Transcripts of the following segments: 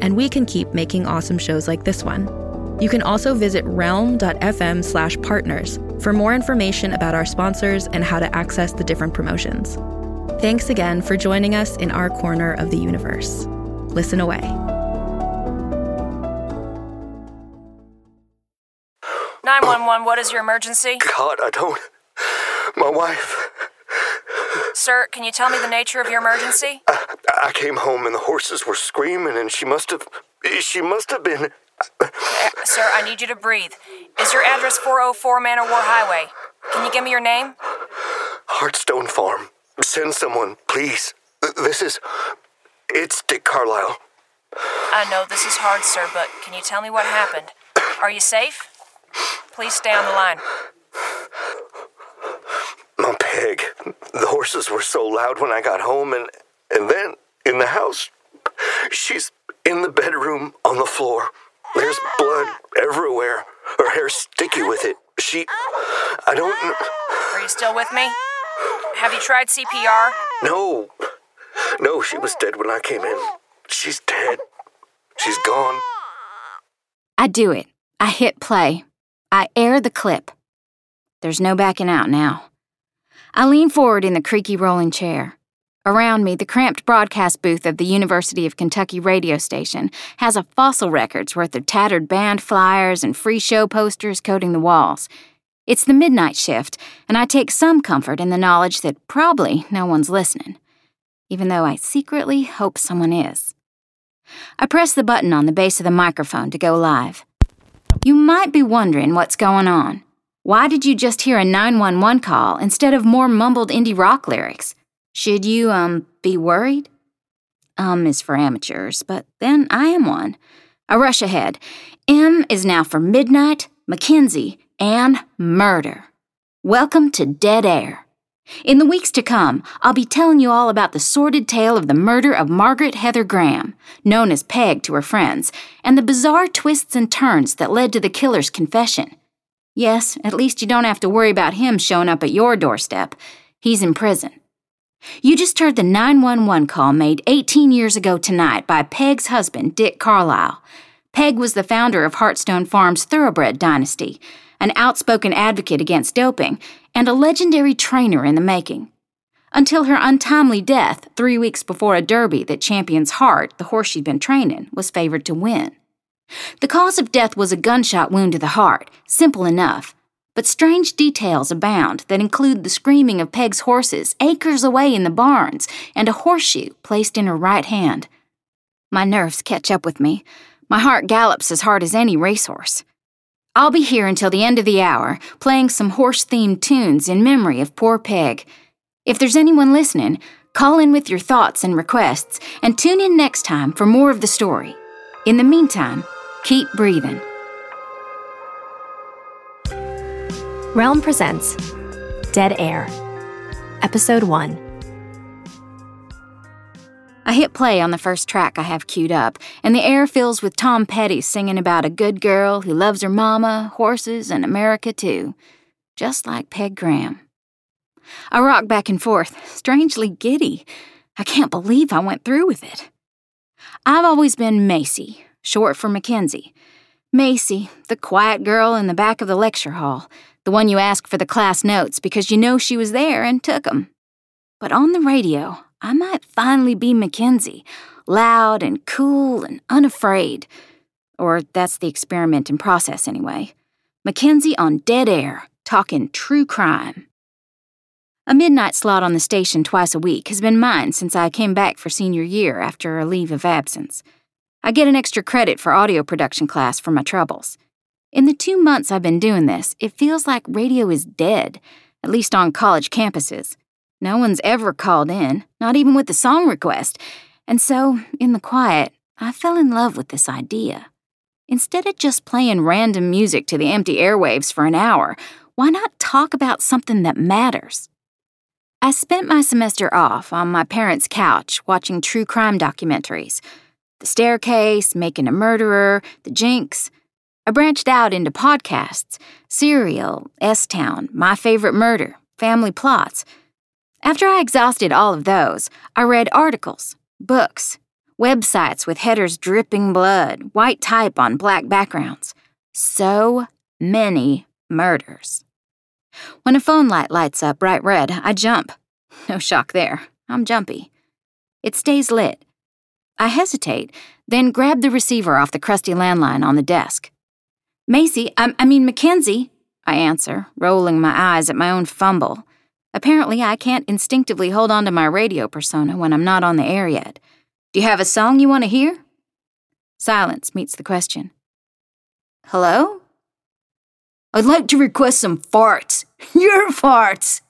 and we can keep making awesome shows like this one. You can also visit realm.fm slash partners for more information about our sponsors and how to access the different promotions. Thanks again for joining us in our corner of the universe. Listen away. 911, what is your emergency? God, I don't. My wife. Sir, can you tell me the nature of your emergency? I, I came home and the horses were screaming, and she must have. She must have been. Uh, sir, I need you to breathe. Is your address 404 Man o' War Highway? Can you give me your name? Heartstone Farm. Send someone, please. This is. It's Dick Carlisle. I know this is hard, sir, but can you tell me what happened? Are you safe? Please stay on the line. My pig. The horses were so loud when I got home, and, and then in the house, she's in the bedroom on the floor. There's blood everywhere. Her hair's sticky with it. She. I don't. Are you still with me? Have you tried CPR? No. No, she was dead when I came in. She's dead. She's gone. I do it. I hit play. I air the clip. There's no backing out now. I lean forward in the creaky rolling chair. Around me, the cramped broadcast booth of the University of Kentucky radio station has a fossil record's worth of tattered band flyers and free show posters coating the walls. It's the midnight shift, and I take some comfort in the knowledge that probably no one's listening, even though I secretly hope someone is. I press the button on the base of the microphone to go live. You might be wondering what's going on. Why did you just hear a 911 call instead of more mumbled indie rock lyrics? Should you, um, be worried? Um is for amateurs, but then I am one. I rush ahead. M is now for midnight, Mackenzie, and murder. Welcome to Dead Air. In the weeks to come, I'll be telling you all about the sordid tale of the murder of Margaret Heather Graham, known as Peg to her friends, and the bizarre twists and turns that led to the killer's confession. Yes, at least you don't have to worry about him showing up at your doorstep. He's in prison. You just heard the 911 call made 18 years ago tonight by Peg's husband, Dick Carlisle. Peg was the founder of Heartstone Farm's Thoroughbred Dynasty, an outspoken advocate against doping, and a legendary trainer in the making. Until her untimely death three weeks before a derby that Champion's Heart, the horse she'd been training, was favored to win. The cause of death was a gunshot wound to the heart, simple enough, but strange details abound that include the screaming of Peg's horses acres away in the barns and a horseshoe placed in her right hand. My nerves catch up with me. My heart gallops as hard as any racehorse. I'll be here until the end of the hour, playing some horse themed tunes in memory of poor Peg. If there's anyone listening, call in with your thoughts and requests, and tune in next time for more of the story. In the meantime, keep breathing. Realm presents Dead Air, Episode 1. I hit play on the first track I have queued up, and the air fills with Tom Petty singing about a good girl who loves her mama, horses, and America too, just like Peg Graham. I rock back and forth, strangely giddy. I can't believe I went through with it. I've always been Macy, short for Mackenzie. Macy, the quiet girl in the back of the lecture hall, the one you ask for the class notes because you know she was there and took 'em. But on the radio, I might finally be Mackenzie, loud and cool and unafraid. Or that's the experiment in process, anyway. Mackenzie on dead air, talking true crime. A midnight slot on the station twice a week has been mine since I came back for senior year after a leave of absence. I get an extra credit for audio production class for my troubles. In the two months I've been doing this, it feels like radio is dead, at least on college campuses. No one's ever called in, not even with a song request. And so, in the quiet, I fell in love with this idea. Instead of just playing random music to the empty airwaves for an hour, why not talk about something that matters? I spent my semester off on my parents' couch watching true crime documentaries The Staircase, Making a Murderer, The Jinx. I branched out into podcasts Serial, S Town, My Favorite Murder, Family Plots. After I exhausted all of those, I read articles, books, websites with headers dripping blood, white type on black backgrounds. So many murders. When a phone light lights up bright red, I jump. No shock there. I'm jumpy. It stays lit. I hesitate, then grab the receiver off the crusty landline on the desk. Macy, I, I mean Mackenzie, I answer, rolling my eyes at my own fumble. Apparently, I can't instinctively hold on to my radio persona when I'm not on the air yet. Do you have a song you want to hear? Silence meets the question. Hello? I'd like to request some farts. Your farts!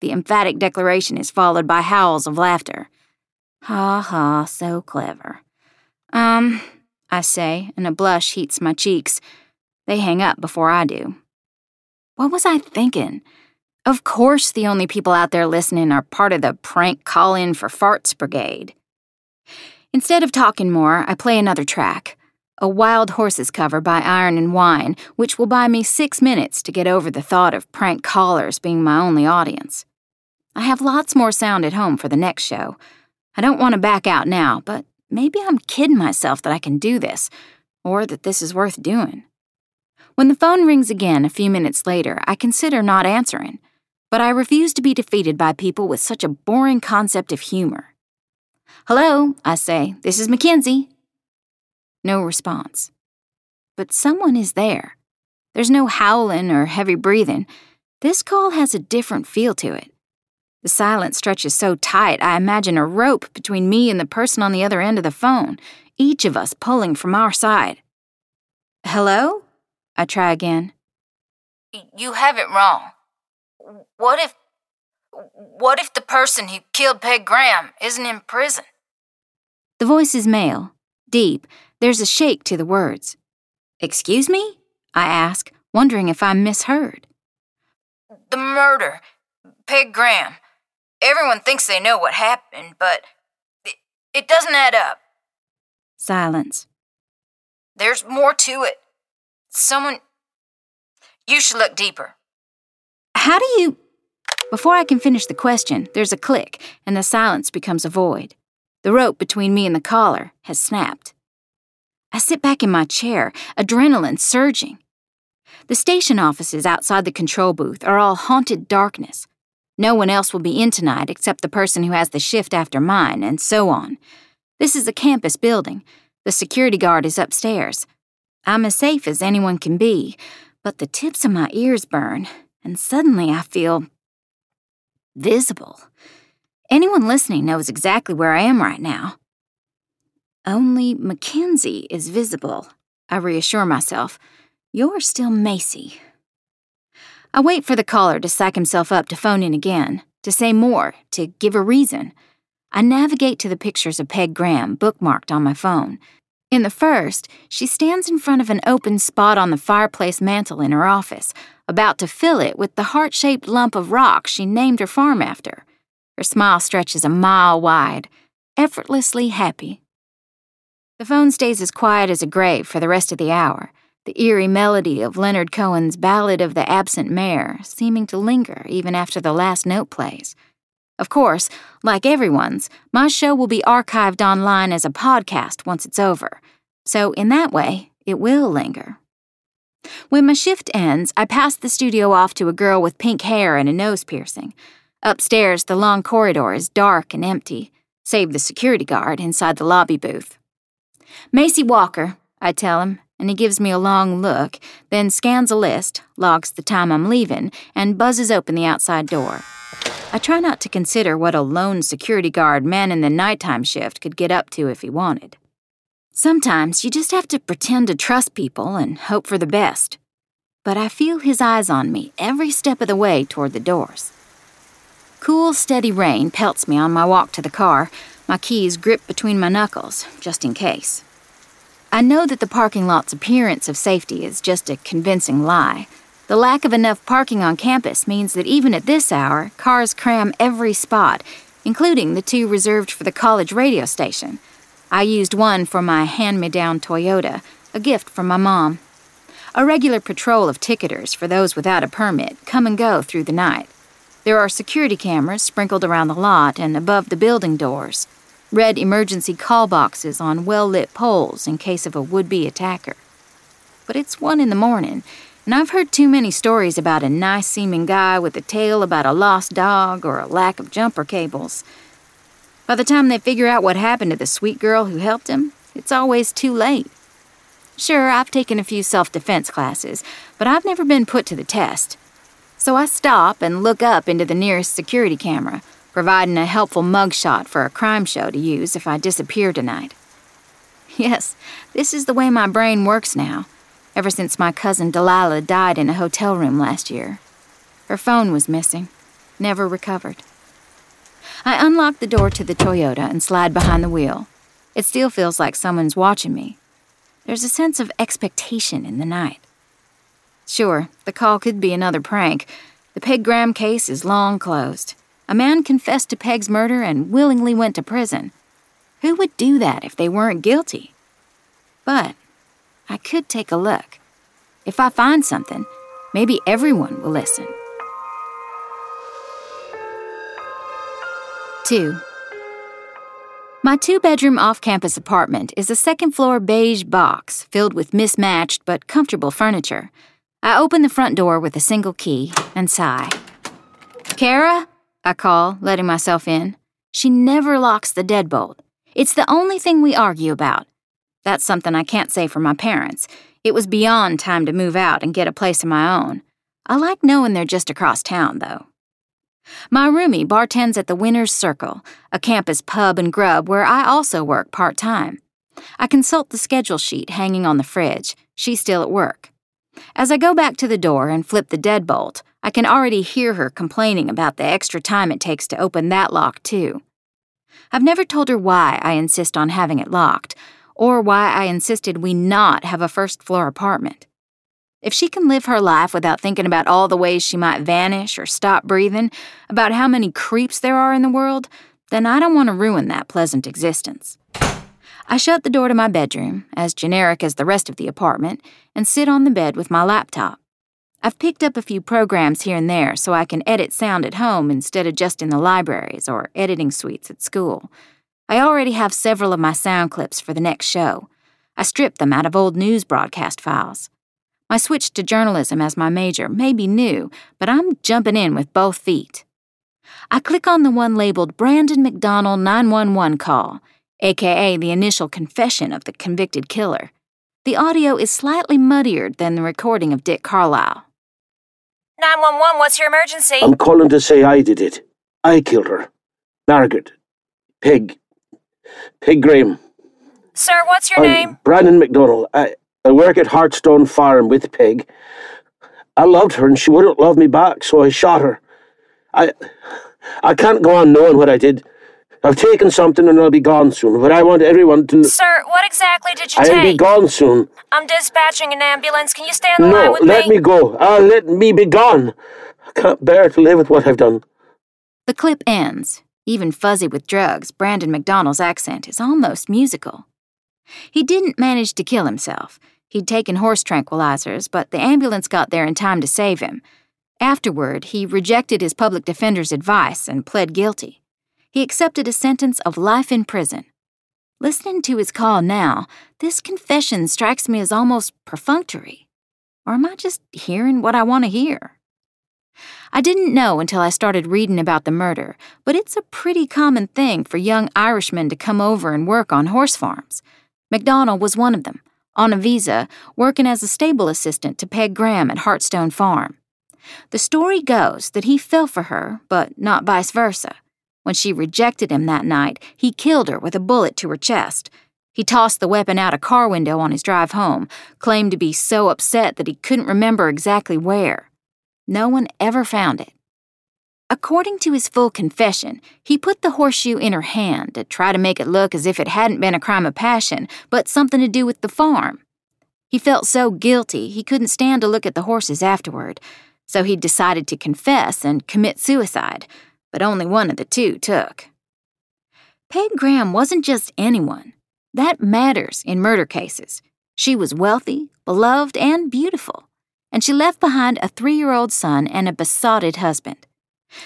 The emphatic declaration is followed by howls of laughter. Ha ha, so clever. Um, I say, and a blush heats my cheeks. They hang up before I do. What was I thinking? Of course, the only people out there listening are part of the prank call in for farts brigade. Instead of talking more, I play another track a Wild Horses cover by Iron and Wine, which will buy me six minutes to get over the thought of prank callers being my only audience. I have lots more sound at home for the next show. I don't want to back out now, but maybe I'm kidding myself that I can do this, or that this is worth doing. When the phone rings again a few minutes later, I consider not answering, but I refuse to be defeated by people with such a boring concept of humor. Hello, I say, this is Mackenzie. No response. But someone is there. There's no howling or heavy breathing. This call has a different feel to it. The silence stretches so tight, I imagine a rope between me and the person on the other end of the phone, each of us pulling from our side. Hello? I try again. You have it wrong. What if. What if the person who killed Peg Graham isn't in prison? The voice is male, deep. There's a shake to the words. Excuse me? I ask, wondering if I'm misheard. The murder. Peg Graham. Everyone thinks they know what happened, but it, it doesn't add up. Silence. There's more to it. Someone. You should look deeper. How do you. Before I can finish the question, there's a click, and the silence becomes a void. The rope between me and the collar has snapped. I sit back in my chair, adrenaline surging. The station offices outside the control booth are all haunted darkness. No one else will be in tonight except the person who has the shift after mine, and so on. This is a campus building. The security guard is upstairs. I'm as safe as anyone can be, but the tips of my ears burn, and suddenly I feel visible. Anyone listening knows exactly where I am right now. Only Mackenzie is visible, I reassure myself. You're still Macy. I wait for the caller to psych himself up to phone in again, to say more, to give a reason. I navigate to the pictures of Peg Graham bookmarked on my phone. In the first, she stands in front of an open spot on the fireplace mantel in her office, about to fill it with the heart shaped lump of rock she named her farm after. Her smile stretches a mile wide, effortlessly happy. The phone stays as quiet as a grave for the rest of the hour, the eerie melody of Leonard Cohen's Ballad of the Absent Mare seeming to linger even after the last note plays. Of course, like everyone's, my show will be archived online as a podcast once it's over, so in that way, it will linger. When my shift ends, I pass the studio off to a girl with pink hair and a nose piercing. Upstairs, the long corridor is dark and empty, save the security guard inside the lobby booth. Macy Walker, I tell him, and he gives me a long look, then scans a list, logs the time I'm leaving, and buzzes open the outside door. I try not to consider what a lone security guard man in the nighttime shift could get up to if he wanted. Sometimes you just have to pretend to trust people and hope for the best. But I feel his eyes on me every step of the way toward the doors. Cool, steady rain pelts me on my walk to the car, my keys gripped between my knuckles, just in case. I know that the parking lot's appearance of safety is just a convincing lie. The lack of enough parking on campus means that even at this hour, cars cram every spot, including the two reserved for the college radio station. I used one for my hand me down Toyota, a gift from my mom. A regular patrol of ticketers for those without a permit come and go through the night. There are security cameras sprinkled around the lot and above the building doors, red emergency call boxes on well lit poles in case of a would be attacker. But it's one in the morning, and I've heard too many stories about a nice seeming guy with a tale about a lost dog or a lack of jumper cables. By the time they figure out what happened to the sweet girl who helped him, it's always too late. Sure, I've taken a few self defense classes, but I've never been put to the test. So I stop and look up into the nearest security camera, providing a helpful mugshot for a crime show to use if I disappear tonight. Yes, this is the way my brain works now, ever since my cousin Delilah died in a hotel room last year. Her phone was missing, never recovered. I unlock the door to the Toyota and slide behind the wheel. It still feels like someone's watching me. There's a sense of expectation in the night. Sure, the call could be another prank. The Peg Graham case is long closed. A man confessed to Peg's murder and willingly went to prison. Who would do that if they weren't guilty? But I could take a look. If I find something, maybe everyone will listen. 2. My two bedroom off campus apartment is a second floor beige box filled with mismatched but comfortable furniture. I open the front door with a single key and sigh. Kara? I call, letting myself in. She never locks the deadbolt. It's the only thing we argue about. That's something I can't say for my parents. It was beyond time to move out and get a place of my own. I like knowing they're just across town, though. My roomie bartends at the Winner's Circle, a campus pub and grub where I also work part time. I consult the schedule sheet hanging on the fridge. She's still at work. As I go back to the door and flip the deadbolt, I can already hear her complaining about the extra time it takes to open that lock, too. I've never told her why I insist on having it locked, or why I insisted we not have a first floor apartment. If she can live her life without thinking about all the ways she might vanish or stop breathing, about how many creeps there are in the world, then I don't want to ruin that pleasant existence. I shut the door to my bedroom, as generic as the rest of the apartment, and sit on the bed with my laptop. I've picked up a few programs here and there so I can edit sound at home instead of just in the libraries or editing suites at school. I already have several of my sound clips for the next show. I stripped them out of old news broadcast files. My switch to journalism as my major may be new, but I'm jumping in with both feet. I click on the one labeled Brandon McDonald 911 call aka the initial confession of the convicted killer. The audio is slightly muddier than the recording of Dick Carlisle. 911, what's your emergency? I'm calling to say I did it. I killed her. Margaret. Peg. Peg Graham. Sir, what's your I'm name? Brandon McDonald. I, I work at Heartstone Farm with Peg. I loved her and she wouldn't love me back, so I shot her. I I can't go on knowing what I did. I've taken something and I'll be gone soon, but I want everyone to. Sir, what exactly did you take? I'll be gone soon. I'm dispatching an ambulance. Can you stay on the line No, let me go. Ah, let me be gone. I can't bear to live with what I've done. The clip ends. Even fuzzy with drugs, Brandon McDonald's accent is almost musical. He didn't manage to kill himself. He'd taken horse tranquilizers, but the ambulance got there in time to save him. Afterward, he rejected his public defender's advice and pled guilty. He accepted a sentence of life in prison. Listening to his call now, this confession strikes me as almost perfunctory. Or am I just hearing what I want to hear? I didn't know until I started reading about the murder, but it's a pretty common thing for young Irishmen to come over and work on horse farms. McDonald was one of them, on a visa, working as a stable assistant to Peg Graham at Heartstone Farm. The story goes that he fell for her, but not vice versa. When she rejected him that night, he killed her with a bullet to her chest. He tossed the weapon out a car window on his drive home, claimed to be so upset that he couldn't remember exactly where. No one ever found it. According to his full confession, he put the horseshoe in her hand to try to make it look as if it hadn't been a crime of passion, but something to do with the farm. He felt so guilty he couldn't stand to look at the horses afterward, so he decided to confess and commit suicide, but only one of the two took. Peg Graham wasn't just anyone. That matters in murder cases. She was wealthy, beloved, and beautiful, and she left behind a three year old son and a besotted husband.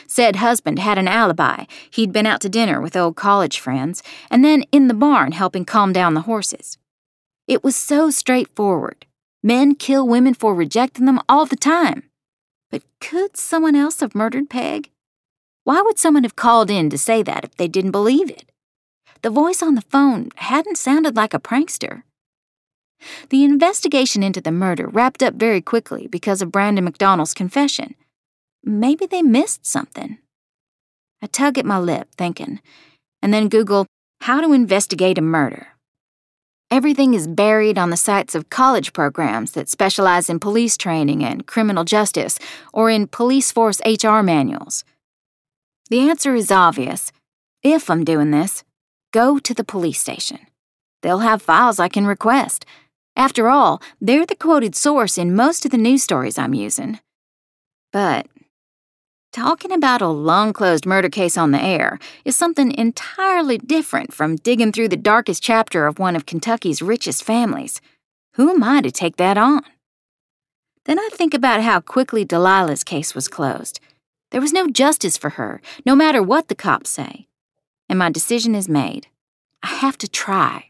Said husband had an alibi. He'd been out to dinner with old college friends, and then in the barn helping calm down the horses. It was so straightforward. Men kill women for rejecting them all the time. But could someone else have murdered Peg? Why would someone have called in to say that if they didn't believe it? The voice on the phone hadn't sounded like a prankster. The investigation into the murder wrapped up very quickly because of Brandon McDonald's confession. Maybe they missed something. I tug at my lip, thinking, and then Google how to investigate a murder. Everything is buried on the sites of college programs that specialize in police training and criminal justice, or in police force HR manuals. The answer is obvious. If I'm doing this, go to the police station. They'll have files I can request. After all, they're the quoted source in most of the news stories I'm using. But Talking about a long closed murder case on the air is something entirely different from digging through the darkest chapter of one of Kentucky's richest families. Who am I to take that on? Then I think about how quickly Delilah's case was closed. There was no justice for her, no matter what the cops say. And my decision is made. I have to try.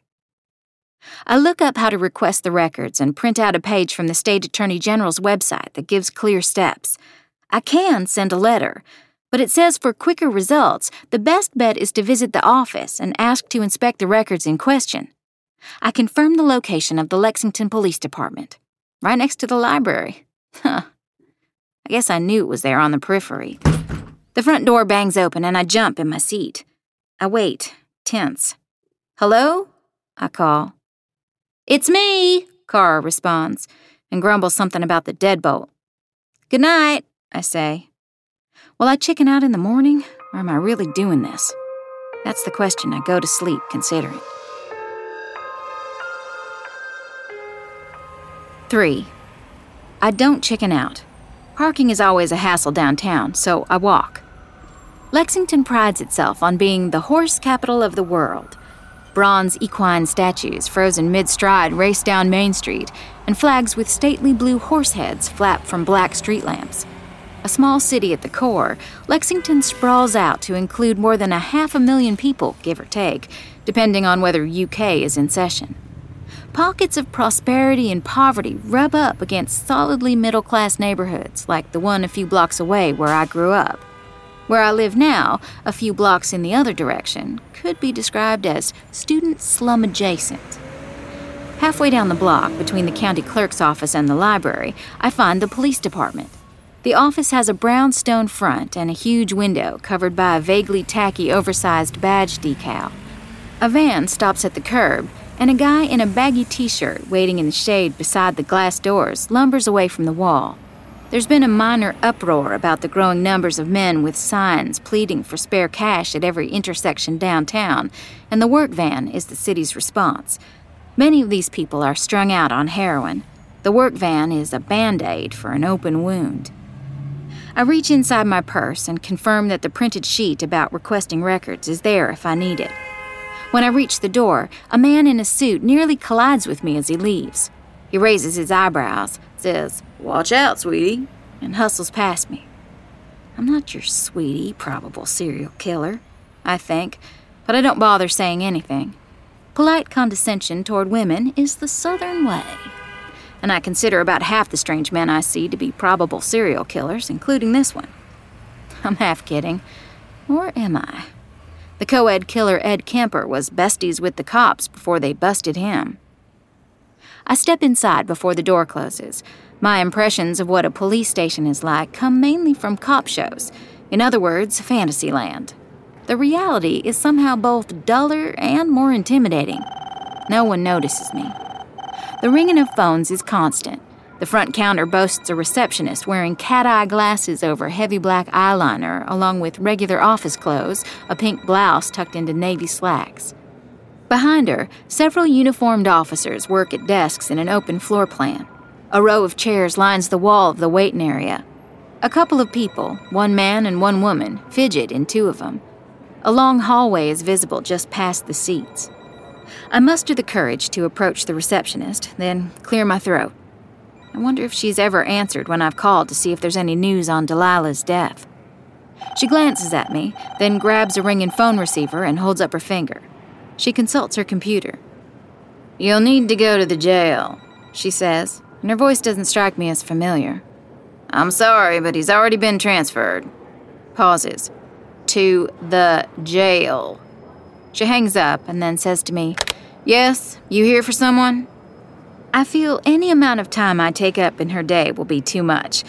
I look up how to request the records and print out a page from the State Attorney General's website that gives clear steps. I can send a letter, but it says for quicker results, the best bet is to visit the office and ask to inspect the records in question. I confirm the location of the Lexington Police Department, right next to the library. Huh. I guess I knew it was there on the periphery. The front door bangs open and I jump in my seat. I wait, tense. Hello? I call. It's me, Kara responds, and grumbles something about the deadbolt. Good night, I say. Will I chicken out in the morning, or am I really doing this? That's the question I go to sleep considering. 3. I don't chicken out. Parking is always a hassle downtown, so I walk. Lexington prides itself on being the horse capital of the world. Bronze equine statues frozen mid stride race down Main Street, and flags with stately blue horse heads flap from black street lamps. A small city at the core, Lexington sprawls out to include more than a half a million people, give or take, depending on whether UK is in session. Pockets of prosperity and poverty rub up against solidly middle class neighborhoods like the one a few blocks away where I grew up. Where I live now, a few blocks in the other direction, could be described as student slum adjacent. Halfway down the block, between the county clerk's office and the library, I find the police department. The office has a brown stone front and a huge window covered by a vaguely tacky, oversized badge decal. A van stops at the curb, and a guy in a baggy t shirt waiting in the shade beside the glass doors lumbers away from the wall. There's been a minor uproar about the growing numbers of men with signs pleading for spare cash at every intersection downtown, and the work van is the city's response. Many of these people are strung out on heroin. The work van is a band aid for an open wound. I reach inside my purse and confirm that the printed sheet about requesting records is there if I need it. When I reach the door, a man in a suit nearly collides with me as he leaves. He raises his eyebrows, says, Watch out, sweetie, and hustles past me. I'm not your sweetie, probable serial killer, I think, but I don't bother saying anything. Polite condescension toward women is the Southern way and I consider about half the strange men I see to be probable serial killers, including this one. I'm half kidding. Or am I? The co ed killer Ed Kemper was besties with the cops before they busted him. I step inside before the door closes. My impressions of what a police station is like come mainly from cop shows. In other words, Fantasyland. The reality is somehow both duller and more intimidating. No one notices me. The ringing of phones is constant. The front counter boasts a receptionist wearing cat eye glasses over heavy black eyeliner, along with regular office clothes, a pink blouse tucked into navy slacks. Behind her, several uniformed officers work at desks in an open floor plan. A row of chairs lines the wall of the waiting area. A couple of people, one man and one woman, fidget in two of them. A long hallway is visible just past the seats. I muster the courage to approach the receptionist, then clear my throat. I wonder if she's ever answered when I've called to see if there's any news on Delilah's death. She glances at me, then grabs a ringing phone receiver and holds up her finger. She consults her computer. You'll need to go to the jail, she says, and her voice doesn't strike me as familiar. I'm sorry, but he's already been transferred. Pauses. To the jail. She hangs up and then says to me, Yes, you here for someone? I feel any amount of time I take up in her day will be too much.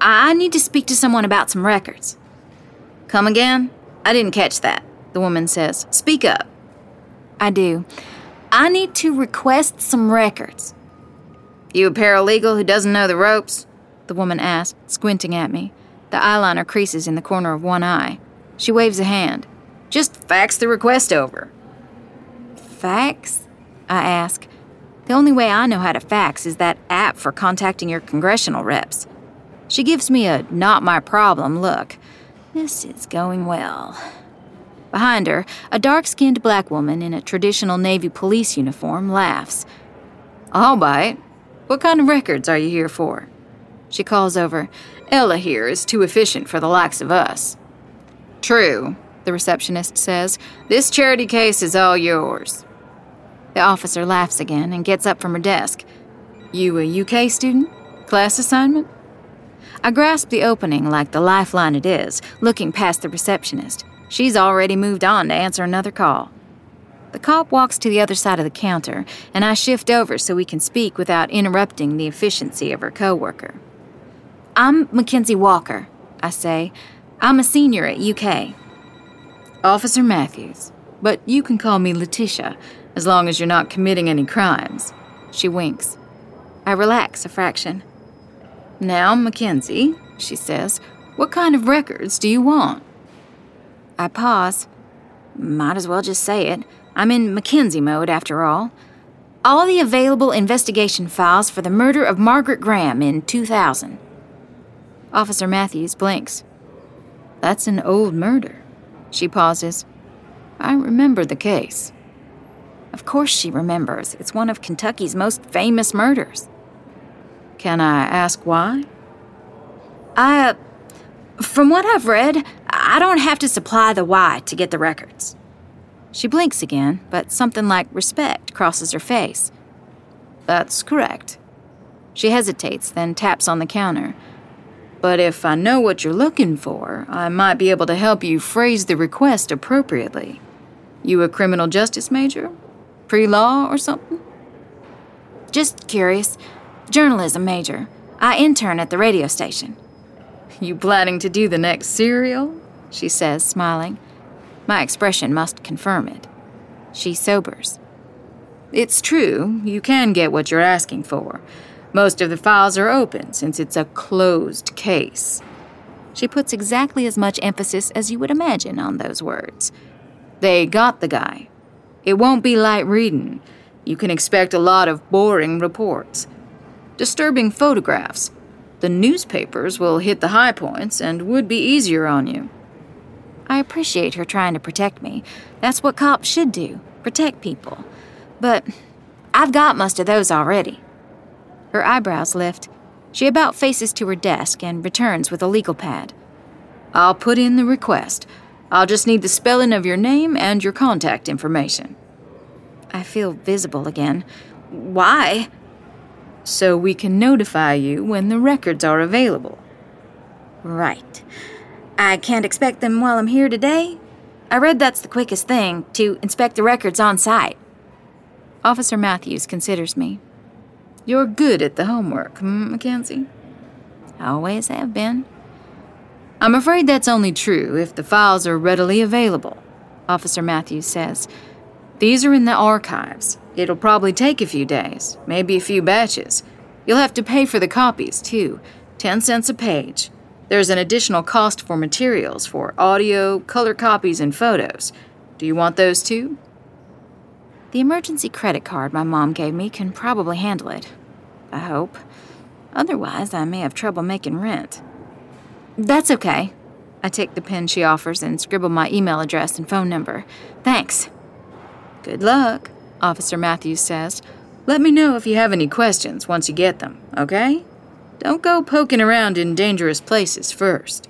I need to speak to someone about some records. Come again? I didn't catch that, the woman says. Speak up. I do. I need to request some records. You a paralegal who doesn't know the ropes? The woman asks, squinting at me. The eyeliner creases in the corner of one eye. She waves a hand. Just fax the request over. Fax? I ask. The only way I know how to fax is that app for contacting your congressional reps. She gives me a not my problem look. This is going well. Behind her, a dark skinned black woman in a traditional Navy police uniform laughs. I'll bite. What kind of records are you here for? She calls over, Ella here is too efficient for the likes of us. True, the receptionist says. This charity case is all yours. The officer laughs again and gets up from her desk. You a UK student? Class assignment? I grasp the opening like the lifeline it is, looking past the receptionist. She's already moved on to answer another call. The cop walks to the other side of the counter, and I shift over so we can speak without interrupting the efficiency of her coworker. I'm Mackenzie Walker, I say. I'm a senior at UK. Officer Matthews, but you can call me Letitia, as long as you're not committing any crimes. She winks. I relax a fraction. Now, Mackenzie, she says, what kind of records do you want? I pause. Might as well just say it. I'm in Mackenzie mode, after all. All the available investigation files for the murder of Margaret Graham in 2000. Officer Matthews blinks. That's an old murder. She pauses. I remember the case. Of course she remembers. It's one of Kentucky's most famous murders. Can I ask why? I, uh, from what I've read, I don't have to supply the why to get the records. She blinks again, but something like respect crosses her face. That's correct. She hesitates, then taps on the counter. But if I know what you're looking for, I might be able to help you phrase the request appropriately. You a criminal justice major? Pre law or something? Just curious. Journalism major. I intern at the radio station. You planning to do the next serial? She says, smiling. My expression must confirm it. She sobers. It's true, you can get what you're asking for. Most of the files are open since it's a closed case. She puts exactly as much emphasis as you would imagine on those words. They got the guy. It won't be light reading. You can expect a lot of boring reports. Disturbing photographs, the newspapers will hit the high points and would be easier on you. I appreciate her trying to protect me. That's what cops should do protect people. But I've got most of those already. Her eyebrows lift. She about faces to her desk and returns with a legal pad. I'll put in the request. I'll just need the spelling of your name and your contact information. I feel visible again. Why? so we can notify you when the records are available. Right. I can't expect them while I'm here today. I read that's the quickest thing to inspect the records on site. Officer Matthews considers me. You're good at the homework, hmm, Mackenzie? Always have been. I'm afraid that's only true if the files are readily available, Officer Matthews says. These are in the archives. It'll probably take a few days, maybe a few batches. You'll have to pay for the copies, too 10 cents a page. There's an additional cost for materials for audio, color copies, and photos. Do you want those too? The emergency credit card my mom gave me can probably handle it. I hope. Otherwise, I may have trouble making rent. That's okay. I take the pen she offers and scribble my email address and phone number. Thanks. Good luck, Officer Matthews says. Let me know if you have any questions once you get them, okay? Don't go poking around in dangerous places first.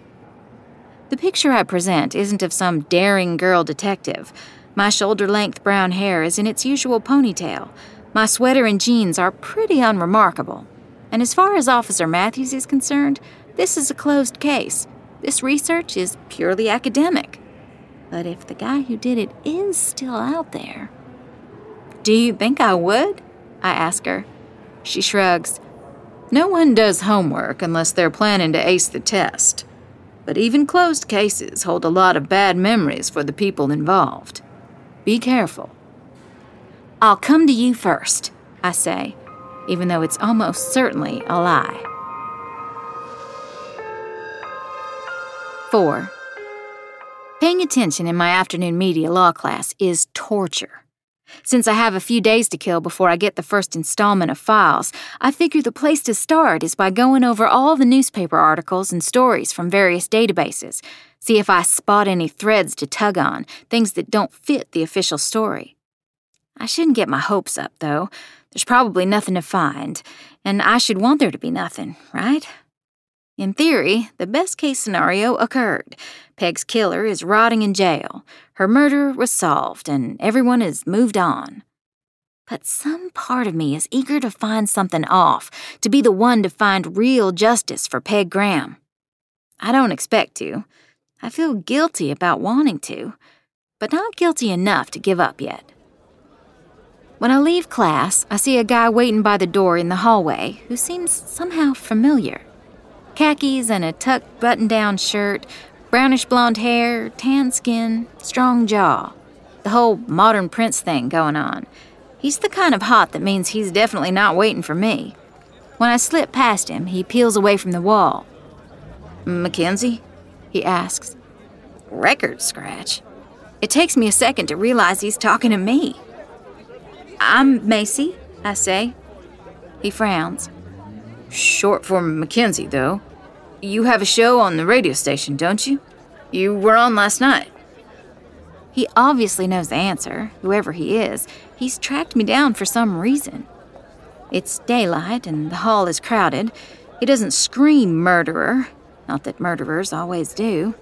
The picture I present isn't of some daring girl detective. My shoulder length brown hair is in its usual ponytail. My sweater and jeans are pretty unremarkable. And as far as Officer Matthews is concerned, this is a closed case. This research is purely academic. But if the guy who did it is still out there. Do you think I would? I ask her. She shrugs. No one does homework unless they're planning to ace the test. But even closed cases hold a lot of bad memories for the people involved. Be careful. I'll come to you first, I say, even though it's almost certainly a lie. 4. Paying attention in my afternoon media law class is torture. Since I have a few days to kill before I get the first installment of files, I figure the place to start is by going over all the newspaper articles and stories from various databases, see if I spot any threads to tug on, things that don't fit the official story. I shouldn't get my hopes up, though. There's probably nothing to find, and I should want there to be nothing, right? In theory, the best case scenario occurred. Peg's killer is rotting in jail. Her murder was solved, and everyone has moved on. But some part of me is eager to find something off, to be the one to find real justice for Peg Graham. I don't expect to. I feel guilty about wanting to, but not guilty enough to give up yet. When I leave class, I see a guy waiting by the door in the hallway who seems somehow familiar khakis and a tucked button down shirt, brownish blonde hair, tan skin, strong jaw. The whole modern prince thing going on. He's the kind of hot that means he's definitely not waiting for me. When I slip past him, he peels away from the wall. Mackenzie? He asks. Record scratch. It takes me a second to realize he's talking to me. I'm Macy, I say. He frowns. Short for Mackenzie, though. You have a show on the radio station, don't you? You were on last night. He obviously knows the answer, whoever he is. He's tracked me down for some reason. It's daylight and the hall is crowded. He doesn't scream murderer. Not that murderers always do.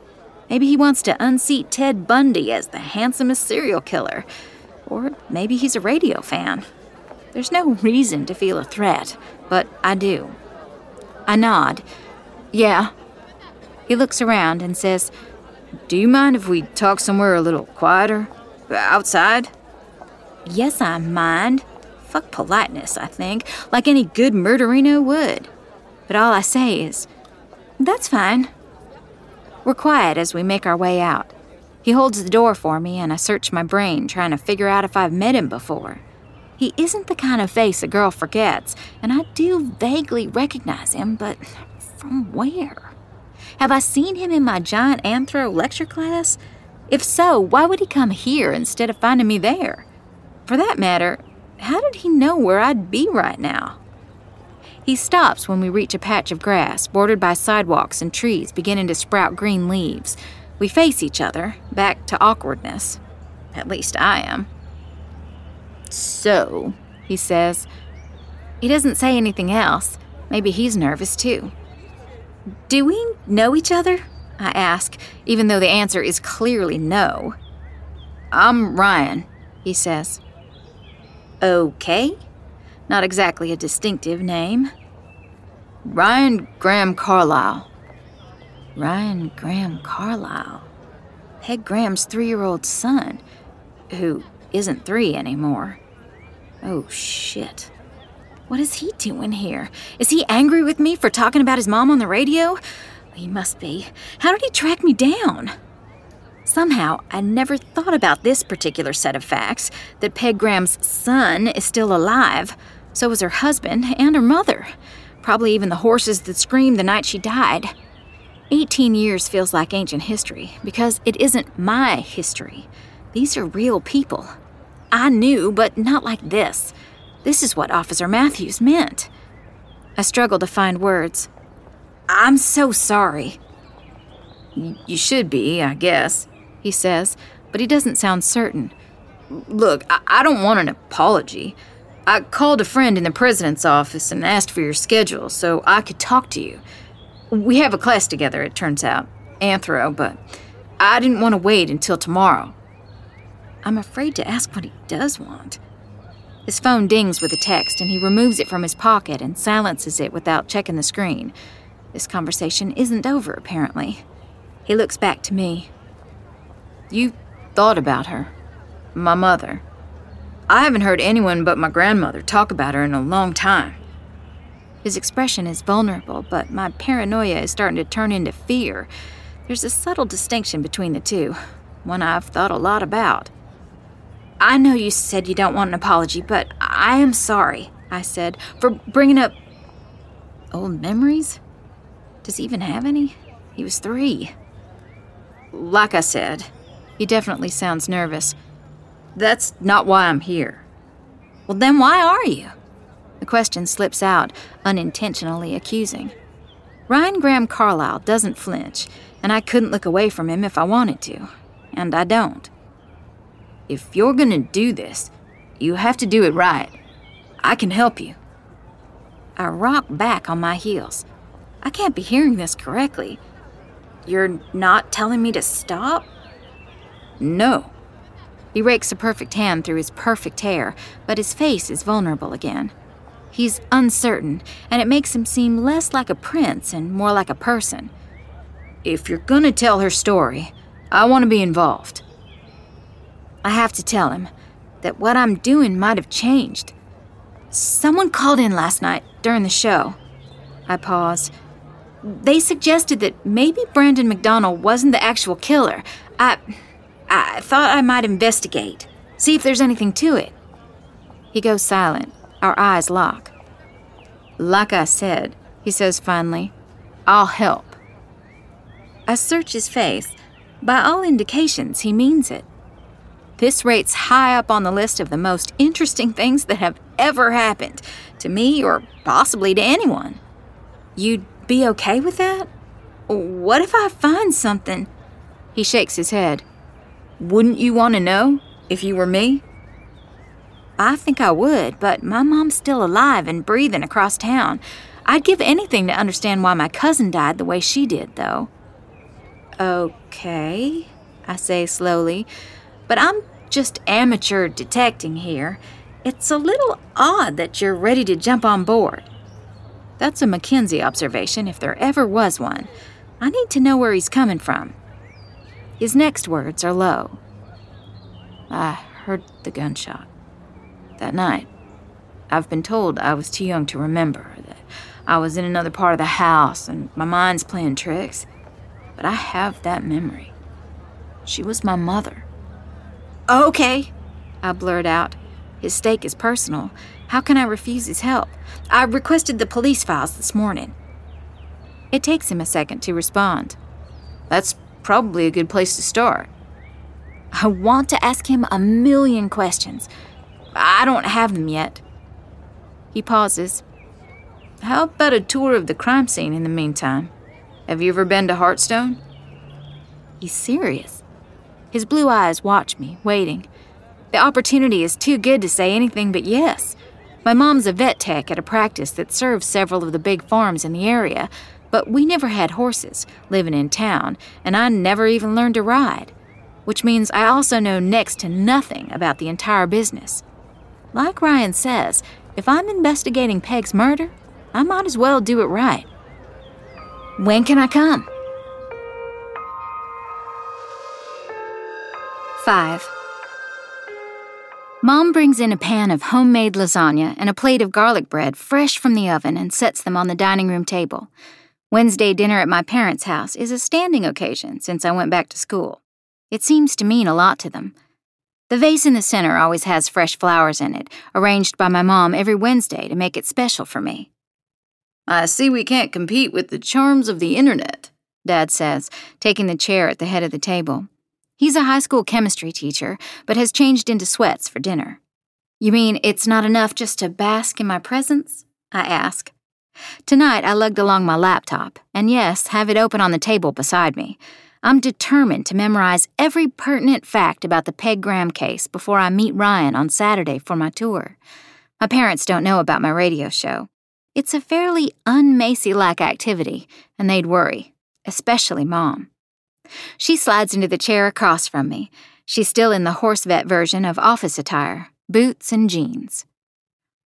Maybe he wants to unseat Ted Bundy as the handsomest serial killer. Or maybe he's a radio fan. There's no reason to feel a threat, but I do. I nod. Yeah. He looks around and says, Do you mind if we talk somewhere a little quieter? Outside? Yes, I mind. Fuck politeness, I think, like any good murderino would. But all I say is, That's fine. We're quiet as we make our way out. He holds the door for me, and I search my brain, trying to figure out if I've met him before. He isn't the kind of face a girl forgets, and I do vaguely recognize him, but from where? Have I seen him in my giant anthro lecture class? If so, why would he come here instead of finding me there? For that matter, how did he know where I'd be right now? He stops when we reach a patch of grass bordered by sidewalks and trees beginning to sprout green leaves. We face each other, back to awkwardness. At least I am. So, he says. He doesn't say anything else. Maybe he's nervous too. Do we know each other? I ask, even though the answer is clearly no. I'm Ryan, he says. Okay. Not exactly a distinctive name. Ryan Graham Carlisle. Ryan Graham Carlisle. Peg Graham's three year old son, who isn't three anymore. Oh, shit. What is he doing here? Is he angry with me for talking about his mom on the radio? He must be. How did he track me down? Somehow, I never thought about this particular set of facts that Peg Graham's son is still alive. So was her husband and her mother. Probably even the horses that screamed the night she died. 18 years feels like ancient history because it isn't my history. These are real people. I knew, but not like this. This is what Officer Matthews meant. I struggle to find words. I'm so sorry. You should be, I guess, he says, but he doesn't sound certain. Look, I, I don't want an apology. I called a friend in the president's office and asked for your schedule so I could talk to you. We have a class together, it turns out, anthro, but I didn't want to wait until tomorrow. I'm afraid to ask what he does want. His phone dings with a text, and he removes it from his pocket and silences it without checking the screen. This conversation isn't over, apparently. He looks back to me. You thought about her. My mother. I haven't heard anyone but my grandmother talk about her in a long time. His expression is vulnerable, but my paranoia is starting to turn into fear. There's a subtle distinction between the two, one I've thought a lot about. I know you said you don't want an apology, but I am sorry, I said, for bringing up old memories. Does he even have any? He was three. Like I said, he definitely sounds nervous. That's not why I'm here. Well, then why are you? The question slips out, unintentionally accusing. Ryan Graham Carlyle doesn't flinch, and I couldn't look away from him if I wanted to, and I don't. If you're gonna do this, you have to do it right. I can help you. I rock back on my heels. I can't be hearing this correctly. You're not telling me to stop? No. He rakes a perfect hand through his perfect hair, but his face is vulnerable again. He's uncertain, and it makes him seem less like a prince and more like a person. If you're gonna tell her story, I want to be involved. I have to tell him that what I'm doing might have changed. Someone called in last night during the show. I pause. They suggested that maybe Brandon McDonald wasn't the actual killer. I. I thought I might investigate, see if there's anything to it. He goes silent. Our eyes lock. Like I said, he says finally, I'll help. I search his face. By all indications, he means it. This rates high up on the list of the most interesting things that have ever happened to me or possibly to anyone. You'd be okay with that? What if I find something? He shakes his head. Wouldn't you want to know if you were me? I think I would, but my mom's still alive and breathing across town. I'd give anything to understand why my cousin died the way she did, though. Okay, I say slowly, but I'm just amateur detecting here. It's a little odd that you're ready to jump on board. That's a Mackenzie observation, if there ever was one. I need to know where he's coming from. His next words are low. I heard the gunshot. That night. I've been told I was too young to remember, that I was in another part of the house and my mind's playing tricks. But I have that memory. She was my mother. Oh, okay, I blurt out. His stake is personal. How can I refuse his help? I requested the police files this morning. It takes him a second to respond. That's probably a good place to start. I want to ask him a million questions. I don't have them yet. He pauses. How about a tour of the crime scene in the meantime? Have you ever been to Heartstone? He's serious. His blue eyes watch me, waiting. The opportunity is too good to say anything but yes. My mom's a vet tech at a practice that serves several of the big farms in the area, but we never had horses living in town, and I never even learned to ride, which means I also know next to nothing about the entire business. Like Ryan says, if I'm investigating Peg's murder, I might as well do it right. When can I come? 5. Mom brings in a pan of homemade lasagna and a plate of garlic bread fresh from the oven and sets them on the dining room table. Wednesday dinner at my parents' house is a standing occasion since I went back to school. It seems to mean a lot to them. The vase in the center always has fresh flowers in it, arranged by my mom every Wednesday to make it special for me. I see we can't compete with the charms of the internet, Dad says, taking the chair at the head of the table. He's a high school chemistry teacher, but has changed into sweats for dinner. You mean it's not enough just to bask in my presence? I ask. Tonight I lugged along my laptop, and yes, have it open on the table beside me. I'm determined to memorize every pertinent fact about the Peg Graham case before I meet Ryan on Saturday for my tour. My parents don't know about my radio show. It's a fairly un Macy like activity, and they'd worry, especially Mom. She slides into the chair across from me. She's still in the horse vet version of office attire boots and jeans.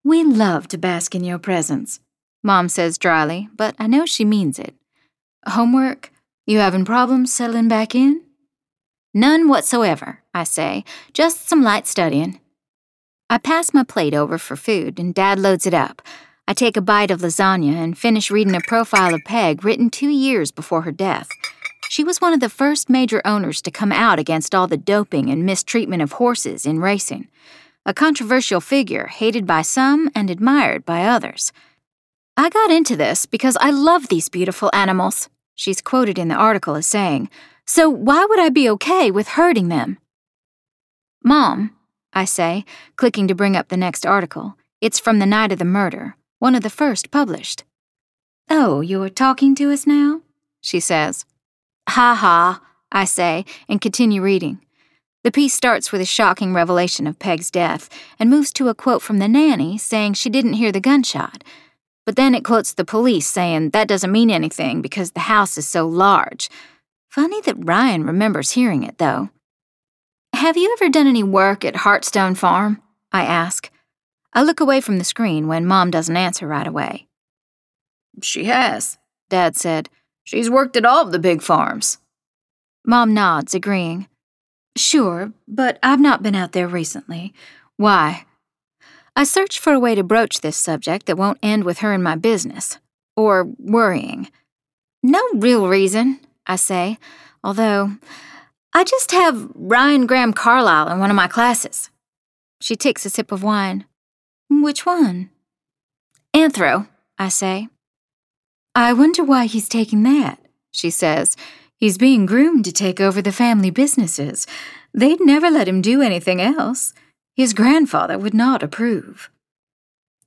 We love to bask in your presence, Mom says dryly, but I know she means it. Homework? You having problems settling back in? None whatsoever, I say, just some light studying. I pass my plate over for food, and Dad loads it up. I take a bite of lasagna and finish reading a profile of Peg written two years before her death. She was one of the first major owners to come out against all the doping and mistreatment of horses in racing. A controversial figure hated by some and admired by others. I got into this because I love these beautiful animals, she's quoted in the article as saying, so why would I be okay with hurting them? Mom, I say, clicking to bring up the next article. It's from the night of the murder, one of the first published. Oh, you're talking to us now? She says. Ha ha, I say, and continue reading. The piece starts with a shocking revelation of Peg's death and moves to a quote from the nanny saying she didn't hear the gunshot, but then it quotes the police saying that doesn't mean anything because the house is so large. Funny that Ryan remembers hearing it, though. Have you ever done any work at Heartstone Farm? I ask. I look away from the screen when Mom doesn't answer right away. She has, Dad said. She's worked at all of the big farms. Mom nods, agreeing. Sure, but I've not been out there recently. Why? I search for a way to broach this subject that won't end with her in my business. Or worrying. No real reason, I say, although I just have Ryan Graham Carlyle in one of my classes. She takes a sip of wine. Which one? Anthro, I say. I wonder why he's taking that, she says. He's being groomed to take over the family businesses. They'd never let him do anything else. His grandfather would not approve.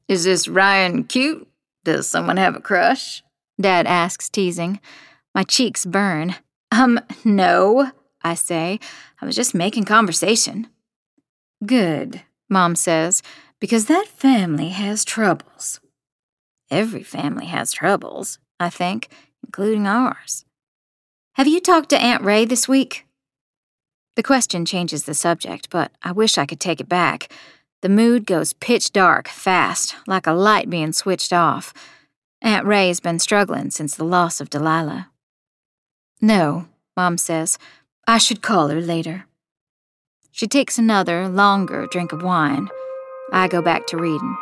Is this Ryan cute? Does someone have a crush? Dad asks, teasing. My cheeks burn. Um, no, I say. I was just making conversation. Good, Mom says, because that family has troubles. Every family has troubles, I think, including ours. Have you talked to Aunt Ray this week? The question changes the subject, but I wish I could take it back. The mood goes pitch dark, fast, like a light being switched off. Aunt Ray's been struggling since the loss of Delilah. No, Mom says. I should call her later. She takes another, longer drink of wine. I go back to reading.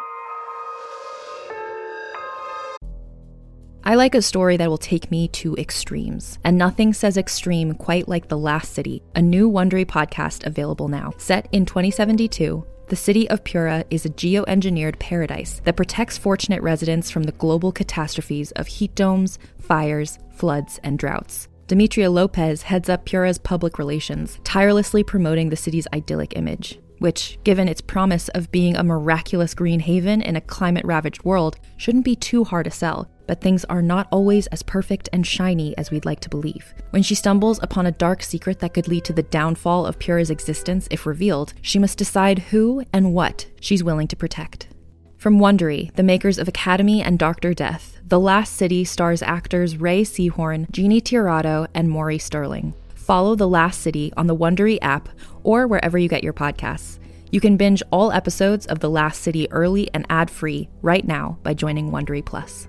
I like a story that will take me to extremes, and nothing says extreme quite like The Last City, a new Wondery podcast available now. Set in 2072, the city of Pura is a geoengineered paradise that protects fortunate residents from the global catastrophes of heat domes, fires, floods, and droughts. Demetria Lopez heads up Pura's public relations, tirelessly promoting the city's idyllic image which, given its promise of being a miraculous green haven in a climate ravaged world, shouldn't be too hard to sell. But things are not always as perfect and shiny as we'd like to believe. When she stumbles upon a dark secret that could lead to the downfall of Pura's existence if revealed, she must decide who and what she's willing to protect. From Wondery, the makers of Academy and Doctor Death, The Last City stars actors Rhea Seehorn, Jeannie Tirado, and Maury Sterling follow The Last City on the Wondery app or wherever you get your podcasts. You can binge all episodes of The Last City early and ad-free right now by joining Wondery Plus.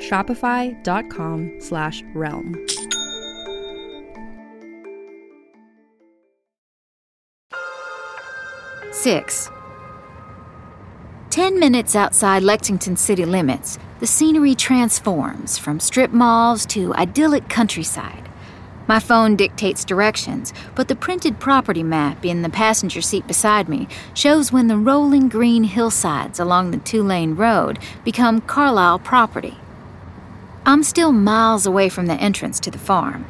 shopify.com slash realm. Six. Ten minutes outside Lexington city limits, the scenery transforms from strip malls to idyllic countryside. My phone dictates directions, but the printed property map in the passenger seat beside me shows when the rolling green hillsides along the two lane road become Carlyle property. I'm still miles away from the entrance to the farm.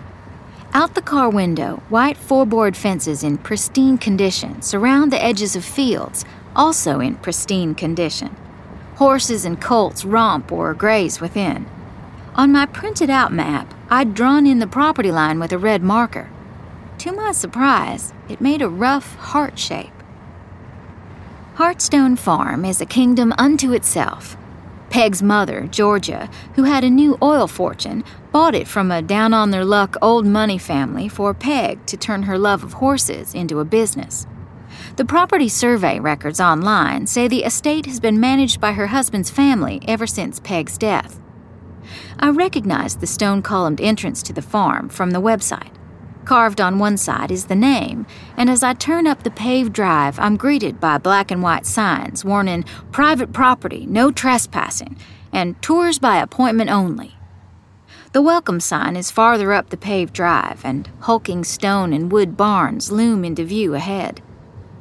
Out the car window, white four-board fences in pristine condition surround the edges of fields, also in pristine condition. Horses and colts romp or graze within. On my printed out map, I'd drawn in the property line with a red marker. To my surprise, it made a rough heart shape. Heartstone Farm is a kingdom unto itself, Peg's mother, Georgia, who had a new oil fortune, bought it from a down on their luck old money family for Peg to turn her love of horses into a business. The property survey records online say the estate has been managed by her husband's family ever since Peg's death. I recognized the stone columned entrance to the farm from the website. Carved on one side is the name, and as I turn up the paved drive, I'm greeted by black and white signs warning private property, no trespassing, and tours by appointment only. The welcome sign is farther up the paved drive, and hulking stone and wood barns loom into view ahead.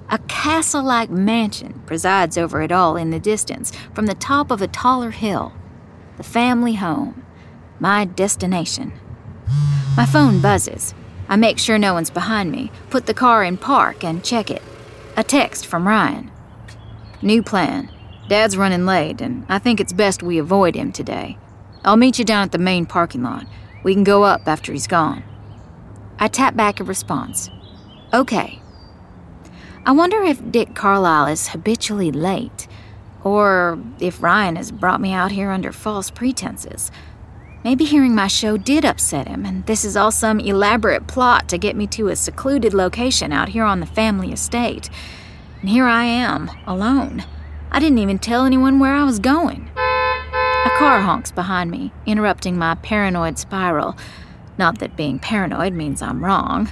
A castle like mansion presides over it all in the distance from the top of a taller hill. The family home, my destination. My phone buzzes. I make sure no one's behind me, put the car in park, and check it. A text from Ryan. New plan. Dad's running late, and I think it's best we avoid him today. I'll meet you down at the main parking lot. We can go up after he's gone. I tap back a response. Okay. I wonder if Dick Carlyle is habitually late, or if Ryan has brought me out here under false pretenses. Maybe hearing my show did upset him, and this is all some elaborate plot to get me to a secluded location out here on the family estate. And here I am, alone. I didn't even tell anyone where I was going. A car honks behind me, interrupting my paranoid spiral. Not that being paranoid means I'm wrong.